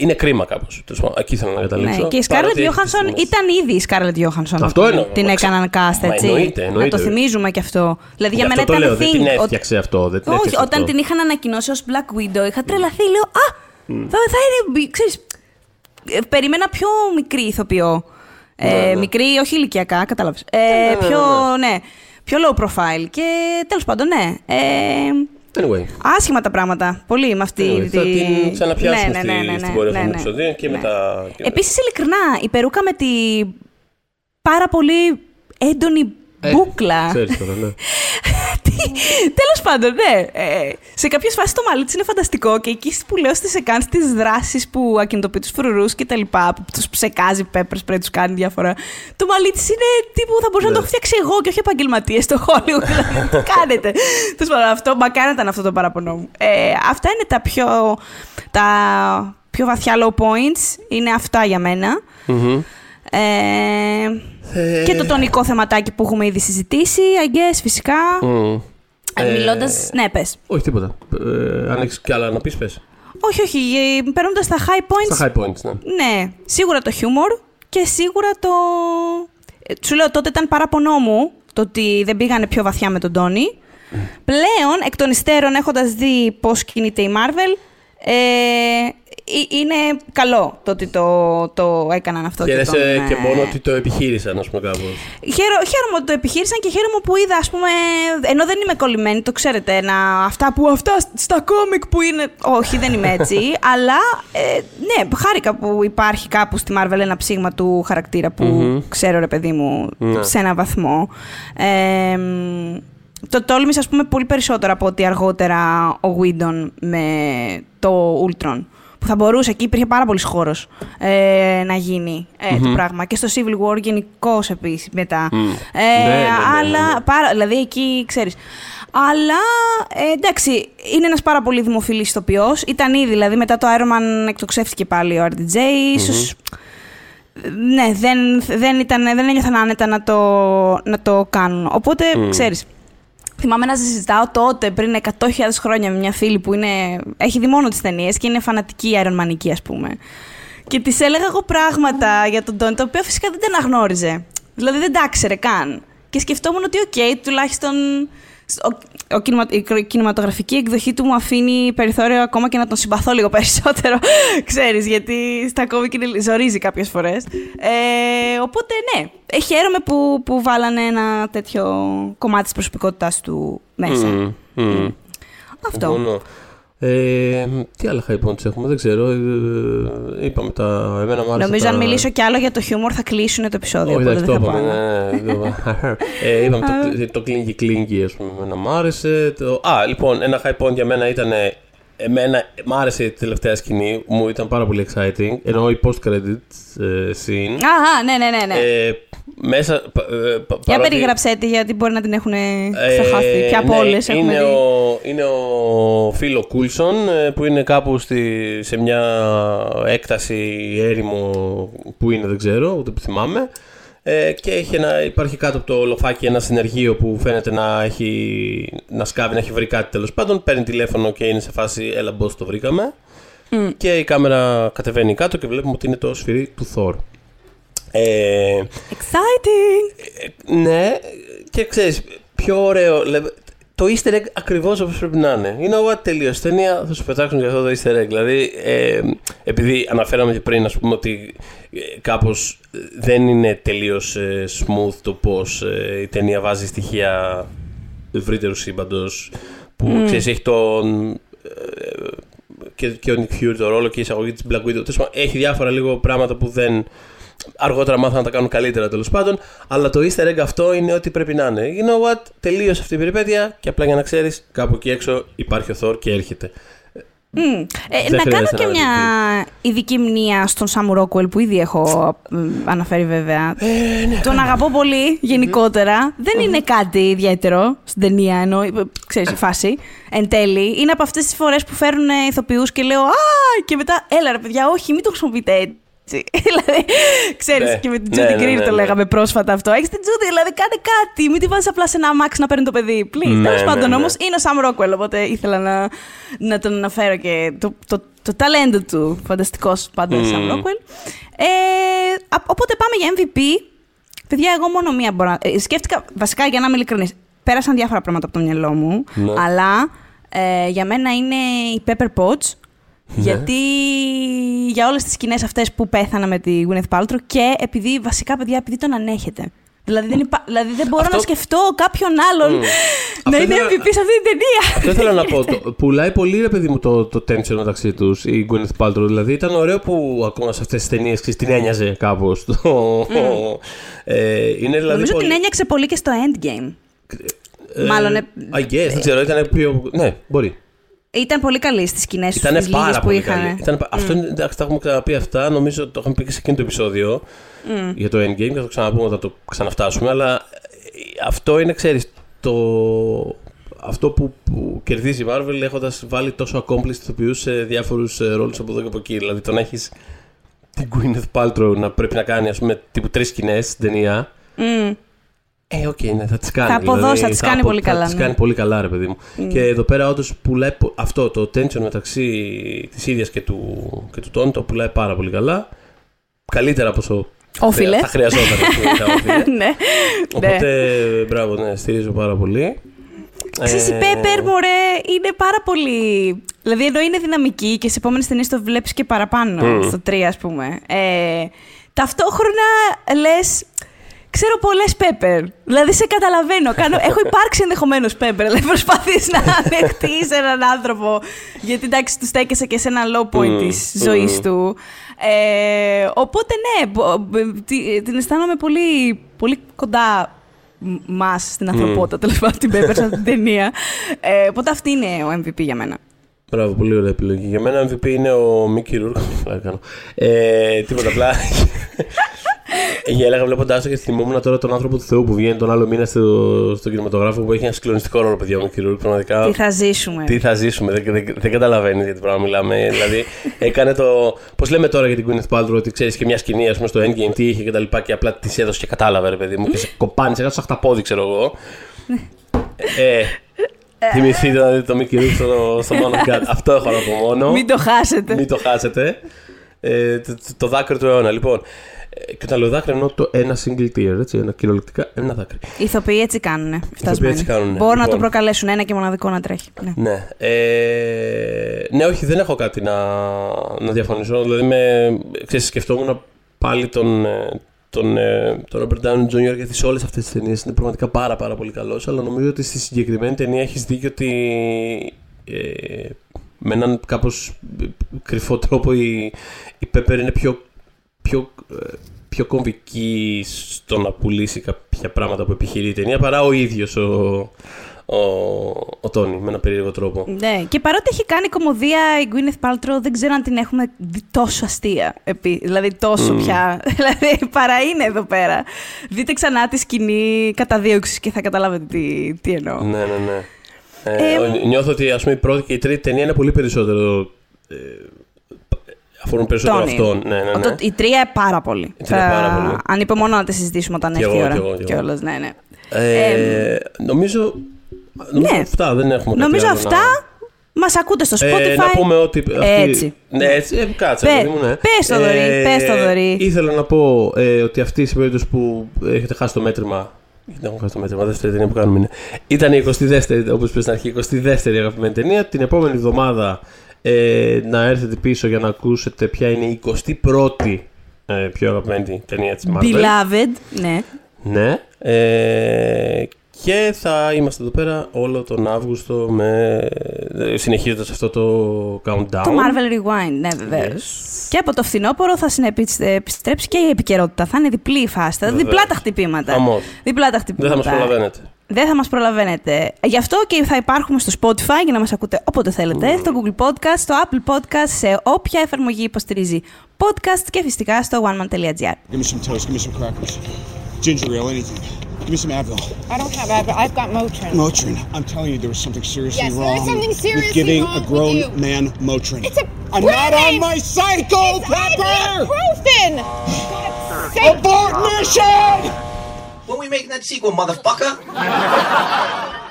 Είναι κρίμα κάπως. τέλος πάντων. Εκεί θέλω να καταλήξω. Ναι, και η Παρότι Scarlett έχει τις Johansson στιγμές. ήταν ήδη η Scarlett Johansson. Αυτό όταν εννοώ. Την Μα έκαναν cast, Μα έτσι. εννοείται, Να εννοείται. το θυμίζουμε και αυτό. Δηλαδή Γι' για μένα αυτό το ήταν λέω, δεν thing. την ότι- έφτιαξε αυτό. Δεν την Όχι, έφτιαξε όταν αυτό. την είχαν ανακοινώσει ως Black Widow, είχα τρελαθεί. Λέω, Α, θα, θα είναι, ξέρεις, ε, περίμενα πιο μικρή ηθοποιό. Ε, Ναι, ναι. Μικρή, όχι ηλικιακά, κατάλαβες. Ε, ναι, ναι, πιο, ναι, πιο low profile. Και τέλος πάντων, ναι. Ε, Anyway. άσχημα τα πράγματα. Πολύ με αυτή Anyway, θα τη... την ξαναπιάσουμε Ναι, ναι, ναι, στη, ναι, στην ναι, πορεία ναι, αυτών ναι. των επεισοδίων και Ναι. μετά... και- Επίσης, ειλικρινά, η περούκα με τη πάρα πολύ έντονη Ε, μπούκλα. Ξέρεις τώρα, ναι. Τέλος πάντων, ναι. Ε, σε κάποιες φάσεις το μαλλί της είναι φανταστικό και εκεί που λέω στις εκάν τι δράσεις που ακινητοποιεί τους φρουρούς και τα λοιπά, που τους ψεκάζει pepper spray, τους κάνει διάφορα. Το μαλλί της είναι τύπου θα μπορούσα να το Ναι. έχω φτιάξει εγώ και όχι επαγγελματίες στο Hollywood. δηλαδή, τι κάνετε; Τέλος πάντων, αυτό, μακάρι να ήταν αυτό το παραπονό μου. Ε, αυτά είναι τα πιο, τα πιο βαθιά low points. Είναι αυτά για μένα. Μμμ. Ε, Ε, και το τονικό θεματάκι που έχουμε ήδη συζητήσει, I guess, φυσικά. μμ. Ε, Ε, Μιλώντας... Ναι, πες. Όχι, τίποτα. Ε, αν έχεις κι άλλα να πεις, πες. Όχι, όχι. Παίρνοντα τα high points. Στα high points, ναι. Ναι, σίγουρα το χιούμορ και σίγουρα το. Ε, Σου λέω τότε ήταν παράπονό μου το ότι δεν πήγανε πιο βαθιά με τον Τόνι. Πλέον, εκ των υστέρων, έχοντας δει πώς κινείται η Marvel, ε, ε, είναι καλό το ότι το, το έκαναν αυτό. Χαίρεσαι και, τον, και ε, μόνο ότι το επιχείρησαν, ας πούμε, κάπως. Χαίρο- χαίρομαι ότι το επιχείρησαν και χαίρομαι που είδα, ας πούμε, ενώ δεν είμαι κολλημένη, το ξέρετε, να, αυτά που αυτά στα κόμικ που είναι. Όχι, δεν είμαι έτσι. αλλά ε, ναι, χάρηκα που υπάρχει κάπου στη Marvel ένα ψήγμα του χαρακτήρα που Μμμ. ξέρω, ρε παιδί μου, Ναι. σε ένα βαθμό. Ε, μ, το τόλμησα, ας πούμε, πολύ περισσότερο από ότι αργότερα ο Whedon με το Ultron. Που θα μπορούσε, εκεί υπήρχε πάρα πολύς χώρος ε, να γίνει ε, το Μμμ. πράγμα. Και στο Civil War γενικώς επίσης μετά. Μμ. Ε, Ναι, ναι, ναι, αλλά, ναι, ναι. Πάρα, δηλαδή εκεί ξέρεις. Αλλά ε, εντάξει, είναι ένας πάρα πολύ δημοφιλής ηθοποιός. Ήταν ήδη, δηλαδή μετά το Iron Man εκτοξεύτηκε πάλι ο RDJ. Ίσως, ναι, δεν, δεν, ήταν, δεν ένιωθαν άνετα να το, να το κάνουν. Οπότε, Μμ. ξέρεις, θυμάμαι να συζητάω τότε, πριν 100.000 χρόνια, με μια φίλη που είναι, έχει δει μόνο τις ταινίες και είναι φανατική Iron Manική, ας πούμε. Και της έλεγα εγώ πράγματα για τον Τόνι, τα οποία φυσικά δεν τα αναγνώριζε. Δηλαδή δεν τα ήξερε καν. Και σκεφτόμουν ότι, οκ, τουλάχιστον ο, ο κινημα- η κινηματογραφική εκδοχή του μου αφήνει περιθώριο ακόμα και να τον συμπαθώ λίγο περισσότερο, ξέρεις, γιατί στα κόμικ είναι, ζορίζει κάποιες φορές. Ε, οπότε, ναι, ε, χαίρομαι που, που βάλανε ένα τέτοιο κομμάτι της προσωπικότητάς του μέσα. Μμ, μμ. Αυτό. Συμφωνώ. Ε, τι άλλα high points έχουμε, δεν ξέρω. Ε, είπαμε τα. Εμένα μου άρεσε Νομίζω τα... αν μιλήσω κι άλλο για το χιούμορ θα κλείσουν το επεισόδιο. Όχι, οπότε εντάξει, το δεν θα είπαμε. πάω. ναι, ναι, το είπαμε. ε, είπαμε το, το κλίνγκι κλίνγκι, ας πούμε, εμένα μου άρεσε. Το... Α, λοιπόν, ένα high point για μένα ήταν. Εμένα μ' άρεσε η τελευταία σκηνή, μου ήταν πάρα πολύ exciting. Ενώ η post-credit ε, scene. Αχα, ναι, ναι, ναι. ναι. Ε, μέσα. πα- ε, πα- Για παρότι- περιγράψέ τη, γιατί μπορεί να την έχουν ξεχάσει. Και από ναι, όλες έχουμε είναι, δει. ο, είναι ο φίλο Κούλσον ε, που είναι κάπου στη, σε μια έκταση έρημο που είναι δεν ξέρω, ούτε που θυμάμαι. Ε, και έχει ένα, υπάρχει κάτω από το λοφάκι ένα συνεργείο που φαίνεται να, έχει, να σκάβει, να έχει βρει κάτι τέλος πάντων. Παίρνει τηλέφωνο και είναι σε φάση Έλα, boss, το βρήκαμε. Μμ. Και η κάμερα κατεβαίνει κάτω και βλέπουμε ότι είναι το σφυρί του Thor. Ε, Exciting! ε, ναι, και ξέρεις, πιο ωραίο. Λε- Το easter egg ακριβώς όπως πρέπει να είναι. Είναι what τελείως ταινία, θα σου πετάξουν και αυτό το easter egg. Δηλαδή, ε, επειδή αναφέραμε και πριν, ας πούμε, ότι ε, κάπως ε, δεν είναι τελείως ε, smooth το πώς ε, η ταινία βάζει στοιχεία ευρύτερου σύμπαντος που ξέρεις, έχει τον. ε, και, και ο Nick Fury το ρόλο και η εισαγωγή της Black Widow. Τέλος πάντων, Έχει διάφορα λίγο πράγματα που δεν. Αργότερα μάθαν να τα κάνουν καλύτερα τέλος πάντων. Αλλά το easter egg αυτό είναι ό,τι πρέπει να είναι. You know what, τελείωσε αυτή η περιπέτεια και απλά για να ξέρεις, κάπου εκεί έξω υπάρχει ο Thor και έρχεται. Μμ. Ε, Δεν να κάνω χρειάζεται και να μια ειδική μνήμα στον Σάμου Ρόκουελ που ήδη έχω μ, αναφέρει βέβαια. Ε, ναι, Τον αγαπώ πολύ γενικότερα. Δεν είναι κάτι ιδιαίτερο στην ταινία, ενώ ε, ξέρεις η φάση. Εν τέλει, είναι από αυτές τις φορές που φέρνουν ηθοποιούς και λέω Α! και μετά, έλα ρε παιδιά, όχι, μην το χρησιμοποιείτε έτσι. δηλαδή, ξέρεις, Ναι, και με την ναι, Τζούντι ναι, Γκριν ναι, το ναι. λέγαμε πρόσφατα αυτό. Έχεις την Τζούντι, δηλαδή κάνε κάτι. Μην τη βάζεις απλά σε ένα αμάξι να παίρνει το παιδί. Please. Ναι, Τέλος ναι, πάντων ναι. όμως είναι ο Σαμ Ρόκουελ, οπότε ήθελα να, να τον αναφέρω και το, το, το ταλέντο του. Φανταστικός πάντα Μμμ. Σαμ Ρόκουελ. Ε, α- οπότε πάμε για MVP. Παιδιά, εγώ μόνο μία μπορώ να. ε, σκέφτηκα, βασικά για να είμαι ειλικρινής, πέρασαν διάφορα πράγματα από το μυαλό μου. Ναι. Αλλά ε, για μένα είναι η Pepper Potts. Ναι. Γιατί για όλες τις σκηνές αυτές που πέθανα με τη Gwyneth Paltrow και επειδή βασικά παιδιά επειδή τον ανέχεται. Δηλαδή δεν, υπά... δηλαδή δεν μπορώ Αυτό- να σκεφτώ κάποιον άλλον Μμ. να Αυτό είναι ήθελα- MVP σε αυτή την ταινία. Αυτό ήθελα να πω. Το, πουλάει πολύ ρε παιδί μου το, το tension μεταξύ τους η Gwyneth Paltrow. Δηλαδή ήταν ωραίο που ακόμα σε αυτές τις ταινίες την ένοιαζε κάπως. Ε, είναι δηλαδή Νομίζω πολύ... την ένιωξε πολύ και στο Endgame. ε, μάλλον, ε, I guess, δεν ξέρω, ήταν πιο. Ναι, μπορεί. Ήταν πολύ καλή στις σκηνές τους, Ήταν στις λίγες πάρα που πολύ είχαν. καλή. Ήταν, Αυτό είναι, εντάξει, τα έχουμε ξαναπεί αυτά. Νομίζω το είχαμε πει και σε εκείνο το επεισόδιο για το Endgame και θα το ξαναπούμε όταν το ξαναφτάσουμε. Αλλά ε, αυτό είναι, ξέρεις, το... αυτό που, που κερδίζει η Marvel έχοντας βάλει τόσο accomplished ηθοποιούς σε διάφορους ε, ρόλους από εδώ και από εκεί. Δηλαδή το να έχεις την Gwyneth Paltrow να πρέπει να κάνει ας πούμε τύπου τρεις σκηνές στην ταινία. Μμ. Ε, οκ, ναι, θα τις κάνει. Θα αποδώσει, θα τις κάνει πολύ καλά, Θα τις ναι. κάνει πολύ καλά, ρε παιδί μου. Και εδώ πέρα όντως πουλάει πο- αυτό το tension μεταξύ της ίδιας και του, και του Τόνι το πουλάει πάρα πολύ καλά. Καλύτερα από όσο Όφειλε. θα χρειαζόταν. ας πούμε, θα όφειλε. ναι. ναι. Οπότε, μπράβο, ναι, στηρίζω πάρα πολύ. Ξέρεις, η Ε, Pepper, μωρέ, είναι πάρα πολύ... Δηλαδή, ενώ είναι δυναμική και σε επόμενες ταινίες το βλέπεις και παραπάνω, Μμμ. στο 3 ας πούμε. Ε, ταυτόχρονα λες, ξέρω πολλές Pepper. Δηλαδή, σε καταλαβαίνω. Κάνω, έχω υπάρξει ενδεχομένως Pepper. Δηλαδή, προσπαθείς να ανεχτείς έναν άνθρωπο. Γιατί, εντάξει, τους στέκεσαι και σε ένα low point Μμμ, της μμμ. ζωής του. Ε, οπότε, ναι, μπο- μπ- τι- την αισθάνομαι πολύ, πολύ κοντά μας στην ανθρωπότητα, τέλος πάντων, την Pepper σε αυτή την ταινία. Ε, οπότε αυτή είναι ο MVP για μένα. Μπράβο, πολύ ωραία επιλογή. Για μένα MVP είναι ο Μίκη Ρούρκ. Πλάκα κάνω. Ε, τίποτα απλά. Γέλαγα βλέποντάς το και θυμόμουν τώρα τον άνθρωπο του Θεού που βγαίνει τον άλλο μήνα στο, στο κινηματογράφο που έχει ένα συγκλονιστικό ρόλο, παιδιά, ο Μίκη Ρούρκ. Πραγματικά. Τι θα ζήσουμε. Τι θα ζήσουμε, δεν, δεν, δεν καταλαβαίνεις για τι πράγμα μιλάμε. δηλαδή, έκανε το. Πώς λέμε τώρα για την Gwyneth Paltrow, ότι ξέρεις και μια σκηνή, ας πούμε, στο Endgame τι είχε και τα λοιπά και απλά τη έδωσε και κατάλαβε, ρε παιδί μου, και σε κοπάνει, σε κάτω χταπόδι, ξέρω εγώ. ε, θυμηθείτε να δείτε το Mickey Rourke στο, στο Man of God. Αυτό έχω να πω μόνο. Μην το χάσετε. Μην το χάσετε. Ε, το, το, το δάκρυ του αιώνα. Λοιπόν, ε, και όταν λέω δάκρυ εννοώ το ένα single tear, έτσι, ένα κυριολεκτικά ένα δάκρυ. Οι ηθοποιοί έτσι κάνουνε. έτσι κάνουνε. Μπορούν να το Λοιπόν. προκαλέσουν ένα και μοναδικό να τρέχει. Ναι. Ναι. Ε, ναι, όχι, δεν έχω κάτι να, να διαφωνήσω. Δηλαδή, με, ξέρεις, σκεφτόμουν πάλι τον, ε, τον, ε, τον Robert Downey Jr. γιατί σε όλες αυτές τις ταινίες είναι πραγματικά πάρα πάρα πολύ καλός αλλά νομίζω ότι στη συγκεκριμένη ταινία έχεις δίκιο ότι ε, με έναν κάπως κρυφό τρόπο η, η Pepper είναι πιο, πιο, ε, πιο κομβική στο να πουλήσει κάποια πράγματα που επιχειρεί η ταινία παρά ο ίδιος ο, ο, ο Τόνι με ένα περίεργο τρόπο. Ναι, και παρότι έχει κάνει κομμωδία η Gwyneth Paltrow, δεν ξέρω αν την έχουμε δει τόσο αστεία. Επί, δηλαδή τόσο πια. δηλαδή παρά είναι εδώ πέρα. Δείτε ξανά τη σκηνή καταδίωξης και θα καταλάβετε τι, τι εννοώ. Ναι, ναι, ναι. Ε, ε, νιώθω ότι ας πούμε, η πρώτη και η τρίτη ταινία είναι πολύ περισσότερο. Ε, αφορούν περισσότερο Τόνι. αυτόν. Ναι, ναι, ναι. Η τρία πάρα πολύ. Η τρία πάρα πολύ. Ανυπομονώ να τη συζητήσουμε όταν Κι έρθει η εγώ, ώρα. κι εγώ, κι εγώ. Κιόλας, ναι, ναι. Ε, νομίζω. Νομίζω Ναι. αυτά δεν έχουμε κάτι Νομίζω άλλο αυτά να- μας ακούτε στο Spotify. Ε, να πούμε ότι. αυτή- Έτσι. Ναι, έτσι. Ε, κάτσε, Πε- παιδί μου, ναι. πες το, Δωρή, πες το, Δωρή. Ήθελα να πω ε, ότι αυτή στην περίπτωση που έχετε χάσει το μέτρημα. Δεν έχω χάσει το μέτρημα, δεύτερη ταινία που κάνουμε είναι. Ήταν η 22η, όπως είπες στην αρχή, η 22η αγαπημένη ταινία. Την επόμενη εβδομάδα ε, να έρθετε πίσω για να ακούσετε ποια είναι η 21η ε, πιο αγαπημένη ταινία της Marvel. Beloved, ναι. Ναι. Ε, και θα είμαστε εδώ πέρα όλο τον Αύγουστο με, ε, συνεχίζοντας αυτό το countdown. Το Marvel Rewind, ναι, βεβαίως. Και από το φθινόπωρο θα συνεπιστρέψει και η επικαιρότητα. Θα είναι διπλή η φάση. Θα Βεβαίως. διπλά τα χτυπήματα. Χαμός. Διπλά τα Δεν χτυπήματα. θα μας προλαβαίνετε. Δεν θα μας προλαβαίνετε. Γι' αυτό και θα υπάρχουμε στο Spotify για να μας ακούτε όποτε θέλετε, στο Google Podcast, στο Apple Podcast, σε όποια εφαρμογή υποστηρίζει podcast και φυσικά στο oneman.gr. Give me some toast. Give me some crackers. Ginger ale, anything. Give me some Advil. I don't have Advil. I've got Motrin. Motrin. I'm telling you, there was something seriously Yes, there wrong is something with seriously giving wrong a with grown you. man Motrin. It's a I'm not on brand. my cycle, It's Pepper! ibuprofen. Say- Abort mission! When we making that sequel, motherfucker?